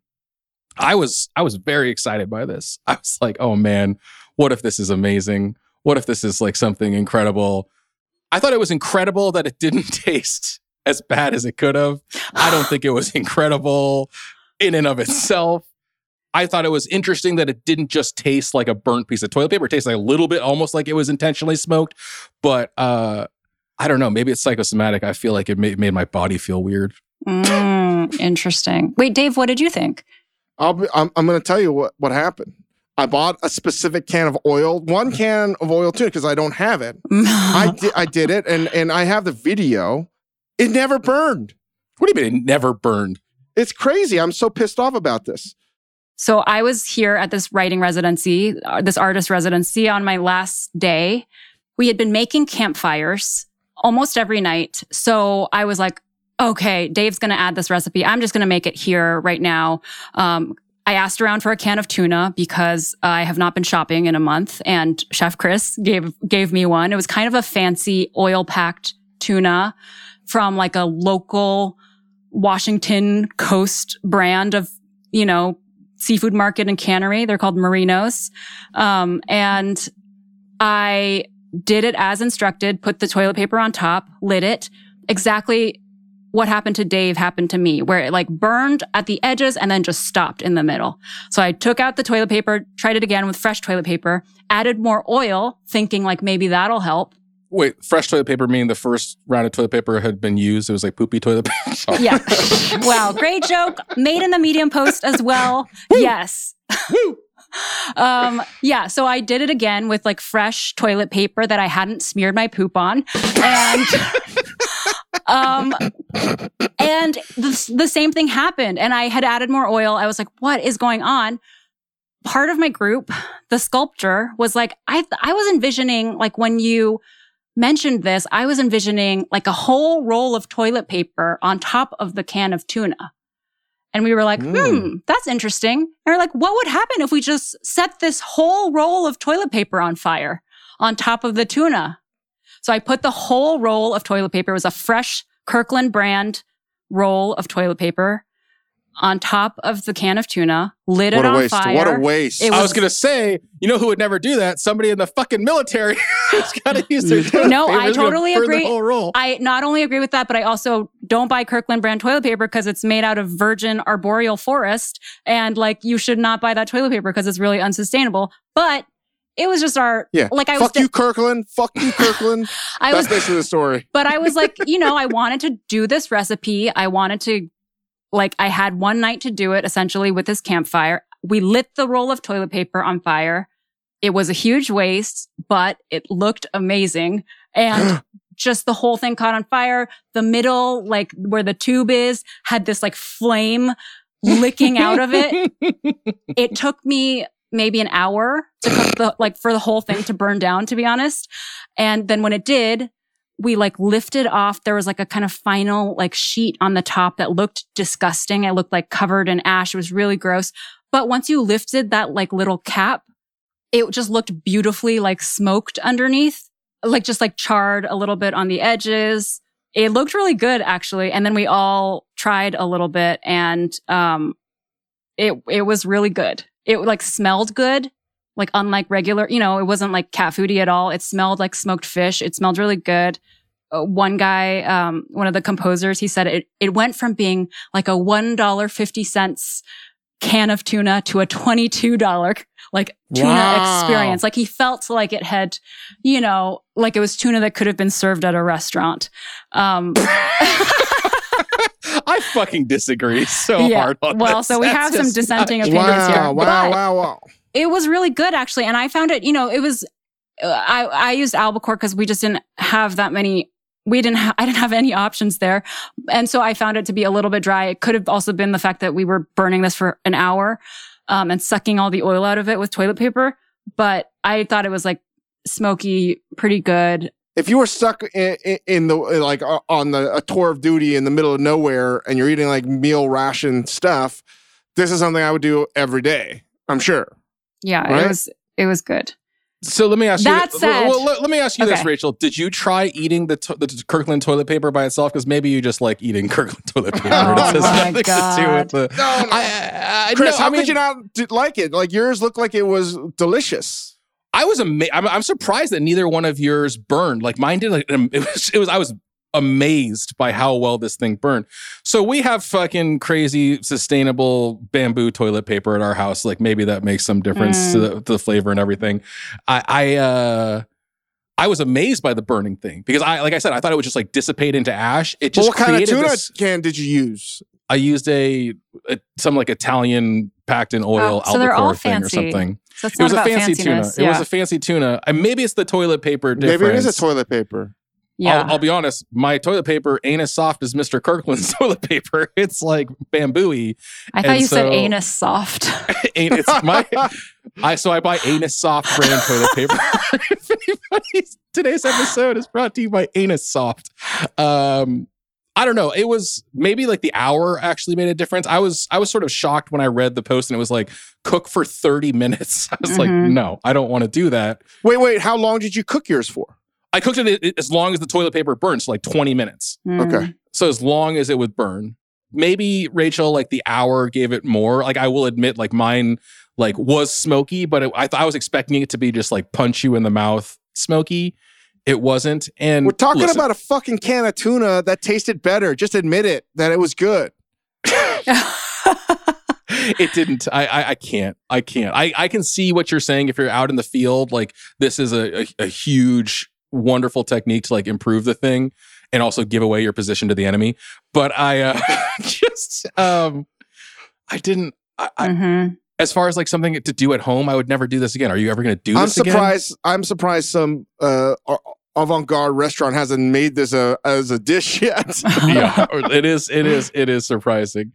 I was I was very excited by this. I was like, "Oh man, what if this is amazing? What if this is like something incredible?" I thought it was incredible that it didn't [laughs] taste as bad as it could have. I don't think it was [sighs] incredible in and of itself. I thought it was interesting that it didn't just taste like a burnt piece of toilet paper. It tastes like a little bit almost like it was intentionally smoked. But uh I don't know. Maybe it's psychosomatic. I feel like it made, made my body feel weird. Mm, interesting. Wait, Dave, what did you think? I'll be, I'm, I'm going to tell you what, what happened. I bought a specific can of oil, one can of oil too, because I don't have it. I [laughs] did, I did it, and and I have the video. It never burned. What do you mean it never burned? It's crazy. I'm so pissed off about this. So I was here at this writing residency, uh, this artist residency on my last day. We had been making campfires almost every night. So I was like, okay, Dave's going to add this recipe. I'm just going to make it here right now. Um, I asked around for a can of tuna because I have not been shopping in a month and Chef Chris gave, gave me one. It was kind of a fancy oil packed tuna from like a local Washington coast brand of, you know, seafood market and cannery. They're called Marinos. Um, and I did it as instructed, put the toilet paper on top, lit it. Exactly what happened to Dave happened to me, where it like burned at the edges and then just stopped in the middle. So I took out the toilet paper, tried it again with fresh toilet paper, added more oil, thinking like maybe that'll help. Wait, fresh toilet paper meaning the first round of toilet paper had been used. It was like poopy toilet paper. [laughs] Sorry. Yeah. wow. Great joke. Made in the medium post as well. [laughs] yes. [laughs] um, yeah. So I did it again with like fresh toilet paper that I hadn't smeared my poop on. And, um, and the, the same thing happened. And I had added more oil. I was like, what is going on? Part of my group, the sculptor was like, I, I was envisioning like when you, mentioned this, I was envisioning like a whole roll of toilet paper on top of the can of tuna. And we were like, Mm. hmm, that's interesting. And we're like, what would happen if we just set this whole roll of toilet paper on fire on top of the tuna? So I put the whole roll of toilet paper, it was a fresh Kirkland brand roll of toilet paper on top of the can of tuna, lit What it a on waste. fire. What a waste. It I was was- gonna say, you know who would never do that? Somebody in the fucking military [laughs] who's gotta [laughs] use their toilet No, paper. I It's gonna totally agree. The whole roll. I not only agree with that, but I also don't buy Kirkland brand toilet paper because it's made out of virgin arboreal forest. And like, you should not buy that toilet paper because it's really unsustainable. But it was just our, yeah. like I Fuck was, you, Kirkland. Fuck you, Kirkland. [laughs] I That's was, basically the story. [laughs] but I was like, you know, I [laughs] wanted to do this recipe. I wanted to, like, I had one night to do it essentially with this campfire. We lit the roll of toilet paper on fire. It was a huge waste, but it looked amazing. And [gasps] just the whole thing caught on fire. The middle, like where the tube is, had this like flame licking out of it. It took me maybe an hour to cook the, [coughs] like for the whole thing to burn down, to be honest. And then when it did, we like lifted off. There was like a kind of final like sheet on the top that looked disgusting. It looked like covered in ash. It was really gross. But once you lifted that like little cap, it just looked beautifully like smoked underneath, like just like charred a little bit on the edges. It looked really good actually. And then we all tried a little bit and, um, it, it was really good. It like smelled good. Like unlike regular, you know, it wasn't like cat foody at all. It smelled like smoked fish. It smelled really good. Uh, one guy, um, one of the composers, he said it, it went from being like a $1.50 can of tuna to a $22 like tuna Wow. experience. Like he felt like it had, you know, like it was tuna that could have been served at a restaurant. Um, [laughs] [laughs] I fucking disagree so Yeah. hard on well, this. so we That's have some dissenting not- opinions Wow, here. wow, but wow, wow. it was really good actually. And I found it, you know, it was, uh, I, I used albacore because we just didn't have that many, we didn't, ha- I didn't have any options there. And so I found it to be a little bit dry. It could have also been the fact that we were burning this for an hour, um, and sucking all the oil out of it with toilet paper. But I thought it was like smoky, pretty good. If you were stuck in, in, in the like uh, on the a tour of duty in the middle of nowhere and you're eating like meal ration stuff, this is something I would do every day. I'm sure. Yeah, Right? it was, it was good. So let me ask That you. said- well, let, let me ask you this, Rachel. Did you try eating the, to- the Kirkland toilet paper by itself? Because maybe you just like eating [laughs] Kirkland toilet paper. Oh it has my nothing to do God. with the. No, no. I, I, Chris, no, how I mean, could you not like it? Like yours looked like it was delicious. I was amazed. I'm, I'm surprised that neither one of yours burned. Like mine did. Like [laughs] it was. It was. I was amazed by how well this thing burned. So we have fucking crazy sustainable bamboo toilet paper at our house. Like maybe that makes some difference to, the, to the flavor and everything. I, I, uh, I was amazed by the burning thing because I, like I said, I thought it would just like dissipate into ash. It Well, just what kind of created tuna this. can did you use? I used a, a some like Italian packed in oil Oh, so they're albacore all thing or something. So it's It was a fancy tuna. fanciness. It was a fancy tuna. And maybe it's the toilet paper difference. Maybe it is a toilet paper. yeah. I'll, I'll be honest. My toilet paper ain't as soft as Mr. Kirkland's [laughs] toilet paper. It's like bambooey. I thought and you said anus soft. [laughs] [laughs] ain't it's my I so I buy Anus Soft brand toilet paper. if anybody's today's episode is brought to you by Anus Soft. Um I don't know. It was maybe like the hour actually made a difference. I was I was sort of shocked when I read the post and it was like cook for 30 minutes. [laughs] I was like, Mhm. no, I don't want to do that. Wait, wait. How long did you cook yours for? I cooked it as long as the toilet paper burns, so like 20 minutes. Mm. Okay. So as long as it would burn. Maybe Rachel, like the hour gave it more. Like I will admit, like mine, like was smoky, but it, I thought I was expecting it to be just like punch you in the mouth, smoky. It wasn't. And We're talking listen, about a fucking can of tuna that tasted better. Just admit it that it was good. [laughs] it didn't. I, I I can't. I can't. I I can see what you're saying. If you're out in the field, like this is a, a, a huge, wonderful technique to like improve the thing and also give away your position to the enemy. But I uh, [laughs] just um I didn't. I, I, Mhm. as far as like something to do at home, I would never do this again. Are you ever going to do this? I'm this again? surprised. I'm surprised some uh, avant-garde restaurant hasn't made this a, as a dish [laughs] yet. yeah, [laughs] it is. It is. It is surprising.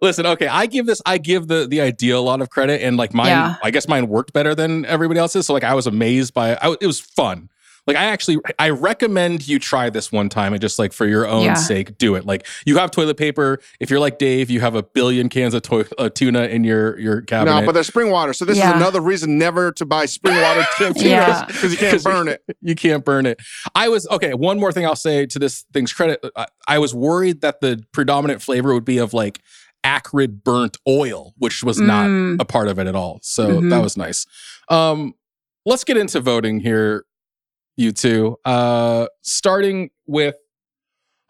Listen, okay, I give this. I give the the idea a lot of credit, and like mine, Yeah. I guess mine worked better than everybody else's. So like, I was amazed by. I, it was fun. Like I actually, I recommend you try this one time and just like for your own Yeah. sake, do it. Like you have toilet paper. If you're like Dave, you have a billion cans of to- uh, tuna in your your cabinet. no, but there's spring water, so this Yeah. is another reason never to buy spring water [laughs] tuna Yeah. because you can't burn it. [laughs] you can't burn it. I was okay. One more thing I'll say to this thing's credit. I, I was worried that the predominant flavor would be of like acrid burnt oil, which was not Mm. a part of it at all. So Mhm. that was nice. Um, let's get into voting here, you two. Uh, starting with.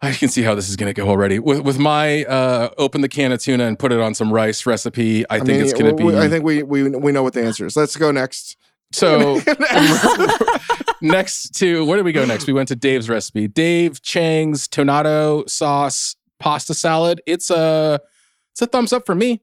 I can see how this is going to go already. With with my uh, open the can of tuna and put it on some rice recipe, I, think mean, it's going to be. I think we we we know what the answer is. Let's go next. so. [laughs] [laughs] next to where did we go next? We went to Dave's recipe. Dave Chang's tomato sauce pasta salad. It's a it's a thumbs up for me.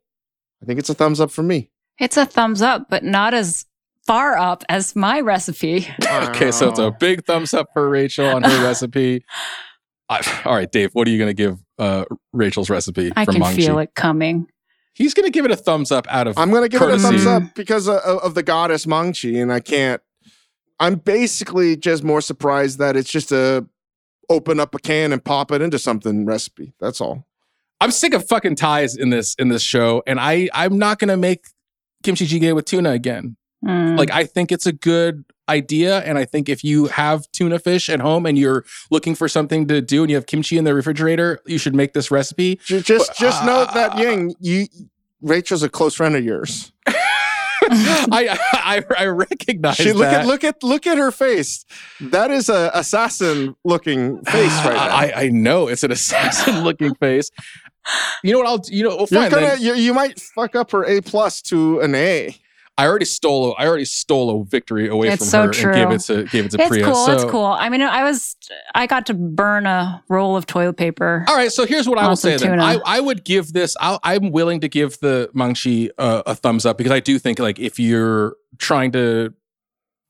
I think it's a thumbs up for me. It's a thumbs up, but not as far up as my recipe. [laughs] Okay, so it's a big thumbs up for Rachel on her recipe. [laughs] I, all right, Dave, what are you going to give uh, Rachel's recipe I from can Maangchi? feel it coming. He's going to give it a thumbs up out of. I'm gonna give it a thumbs up because of, of the goddess Maangchi, and I can't. I'm basically just more surprised that it's just a open up a can and pop it into something recipe. That's all. I'm sick of fucking ties in this in this show, and I I'm not going to make kimchi jjigae with tuna again. Mm. Like I think it's a good idea, and I think if you have tuna fish at home and you're looking for something to do, and you have kimchi in the refrigerator, you should make this recipe. Ju- Just But, just note that uh, Ying, you Rachel's a close friend of yours. [laughs] [laughs] I, I I recognize She look that. at look at look at her face. That is a assassin looking face right now. [sighs] I, I know it's an assassin [laughs] looking face. You know what I'll you know well, You're fine gonna you, you might fuck up her A plus to an A. I already stole a, I already stole a victory away It's from so her and true. gave it to gave it to it's Priya. cool. so, it's cool. I mean, I was, I got to burn a roll of toilet paper. All right, so here's what I will say then. I, I would give this. I'll, I'm willing to give the Maangchi uh, a thumbs up because I do think like if you're trying to,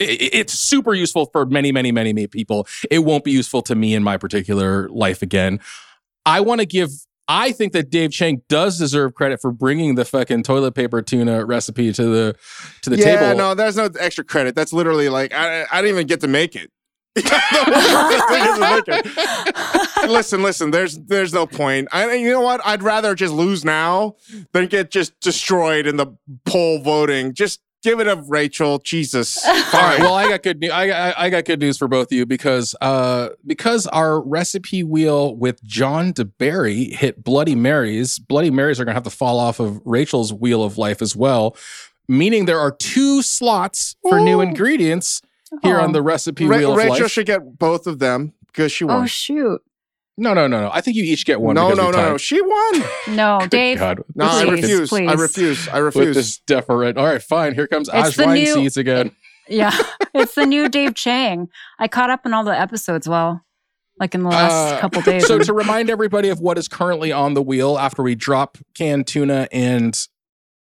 i- i- it's super useful for many, many, many, many people. It won't be useful to me in my particular life again. I want to give. I think that Dave Chang does deserve credit for bringing the fucking toilet paper tuna recipe to the to the yeah, table. no, there's no extra credit. That's literally like I, I didn't even get to make it. [laughs] [laughs] listen, listen. There's there's no point. I you know what? I'd rather just lose now than get just destroyed in the poll voting. Just give it up, Rachel. Jesus. [laughs] All right. Well, I got good news. I got, I got good news for both of you because uh because our recipe wheel with John deBary hit Bloody Marys. Bloody Marys are gonna have to fall off of Rachel's wheel of life as well, meaning there are two slots for new ingredients here Oh. on the recipe Ra- wheel of Rachel life. should get both of them because she wants Oh shoot! No, no, no, no. I think you each get one. no, no, no, no. She won. [laughs] No, Good Dave. God. No, I Please, refuse. I refuse. I With refuse. this deferent. All right, fine. Here comes It's Ajwain new- seeds again. [laughs] Yeah, [laughs] it's the new Dave Chang. I caught up in all the episodes. Well, like in the last Uh, couple days. So to remind everybody of what is currently on the wheel after we drop canned tuna and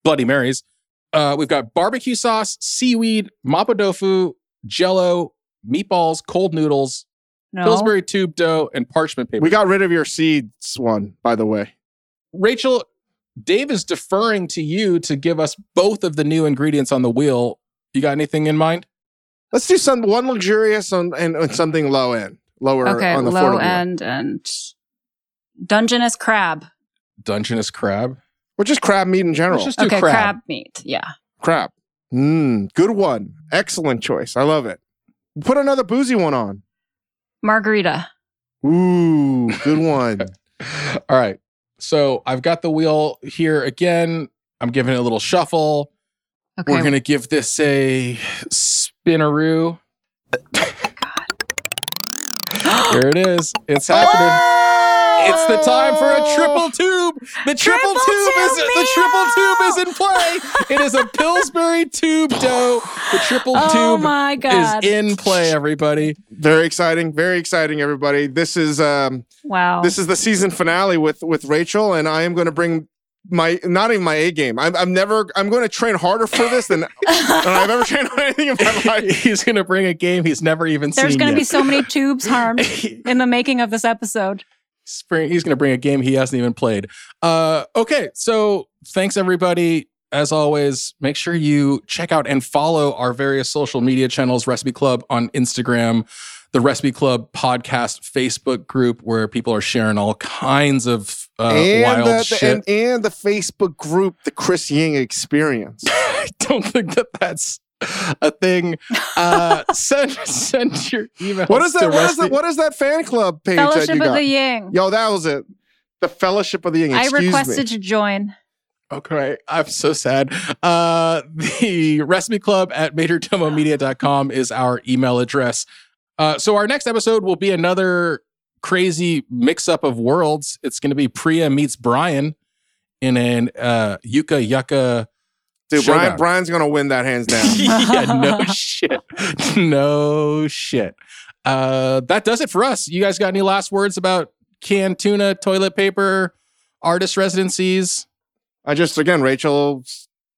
Bloody Marys, Uh, we've got barbecue sauce, seaweed, mapo tofu, jello, meatballs, cold noodles, No. Pillsbury tube dough, and parchment paper. We got rid of your seeds one, by the way. Rachel, Dave is deferring to you to give us both of the new ingredients on the wheel. You got anything in mind? Let's do some one luxurious on, and, and something low end, lower Okay, on the low affordable. end and Dungeness crab. Dungeness crab. Or just crab meat in general. Let's just do Okay, crab. crab. meat. Yeah. crab. Mmm, good one. Excellent choice. I love it. Put another boozy one on. Margarita. Ooh, good one. [laughs] All right. So I've got the wheel here again. I'm giving it a little shuffle. Okay. We're going to give this a spinaroo. [laughs] There it is. It's happening. It's the time for a triple tube. The triple, Triple tube, is tube the triple tube is in play. It is a Pillsbury tube dough. The triple oh tube my god. is in play, everybody. Very exciting. Very exciting, everybody. This is um wow. this is the season finale with with Rachel, and I am going to bring my not even my A game. I'm, I'm never. I'm going to train harder for this than, [laughs] than I've ever trained on anything in my [laughs] life. He's going to bring a game he's never even There's seen There's going to be so many tubes harmed [laughs] in the making of this episode. He's going to bring a game he hasn't even played. Uh, okay, so thanks everybody. As always, make sure you check out and follow our various social media channels, Recipe Club on Instagram, the Recipe Club podcast Facebook group where people are sharing all kinds of uh, and, wild the, the- shit. and and the Facebook group, the Chris Ying Experience. [laughs] I don't think that that's [laughs] a thing. Uh, [laughs] send send your email. What is that? To What is Recipe- that? What is that fan club page that Fellowship you of got? the Ying. Yo, that was it. The Fellowship of the Ying. I requested me. to join. Okay, I'm so sad. Uh, the recipe club at majordomomedia.com is our email address. Uh, so our next episode will be another crazy mix up of worlds. It's going to be Priya meets Brian in an uh, Yuka Yucca. Dude, Brian. Brian's gonna win that hands down. [laughs] yeah, no shit. No shit. Uh, that does it for us. You guys got any last words about canned tuna, toilet paper, artist residencies? I just again, Rachel,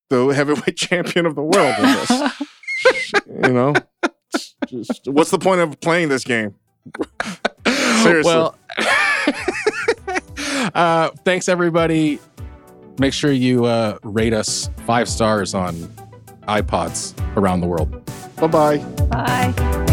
the heavyweight [laughs] champion of the world. [laughs] You know, just, what's the point of playing this game? Seriously. Well, uh, thanks everybody. Make sure you uh, rate us five stars on iPods around the world. Bye bye. Bye.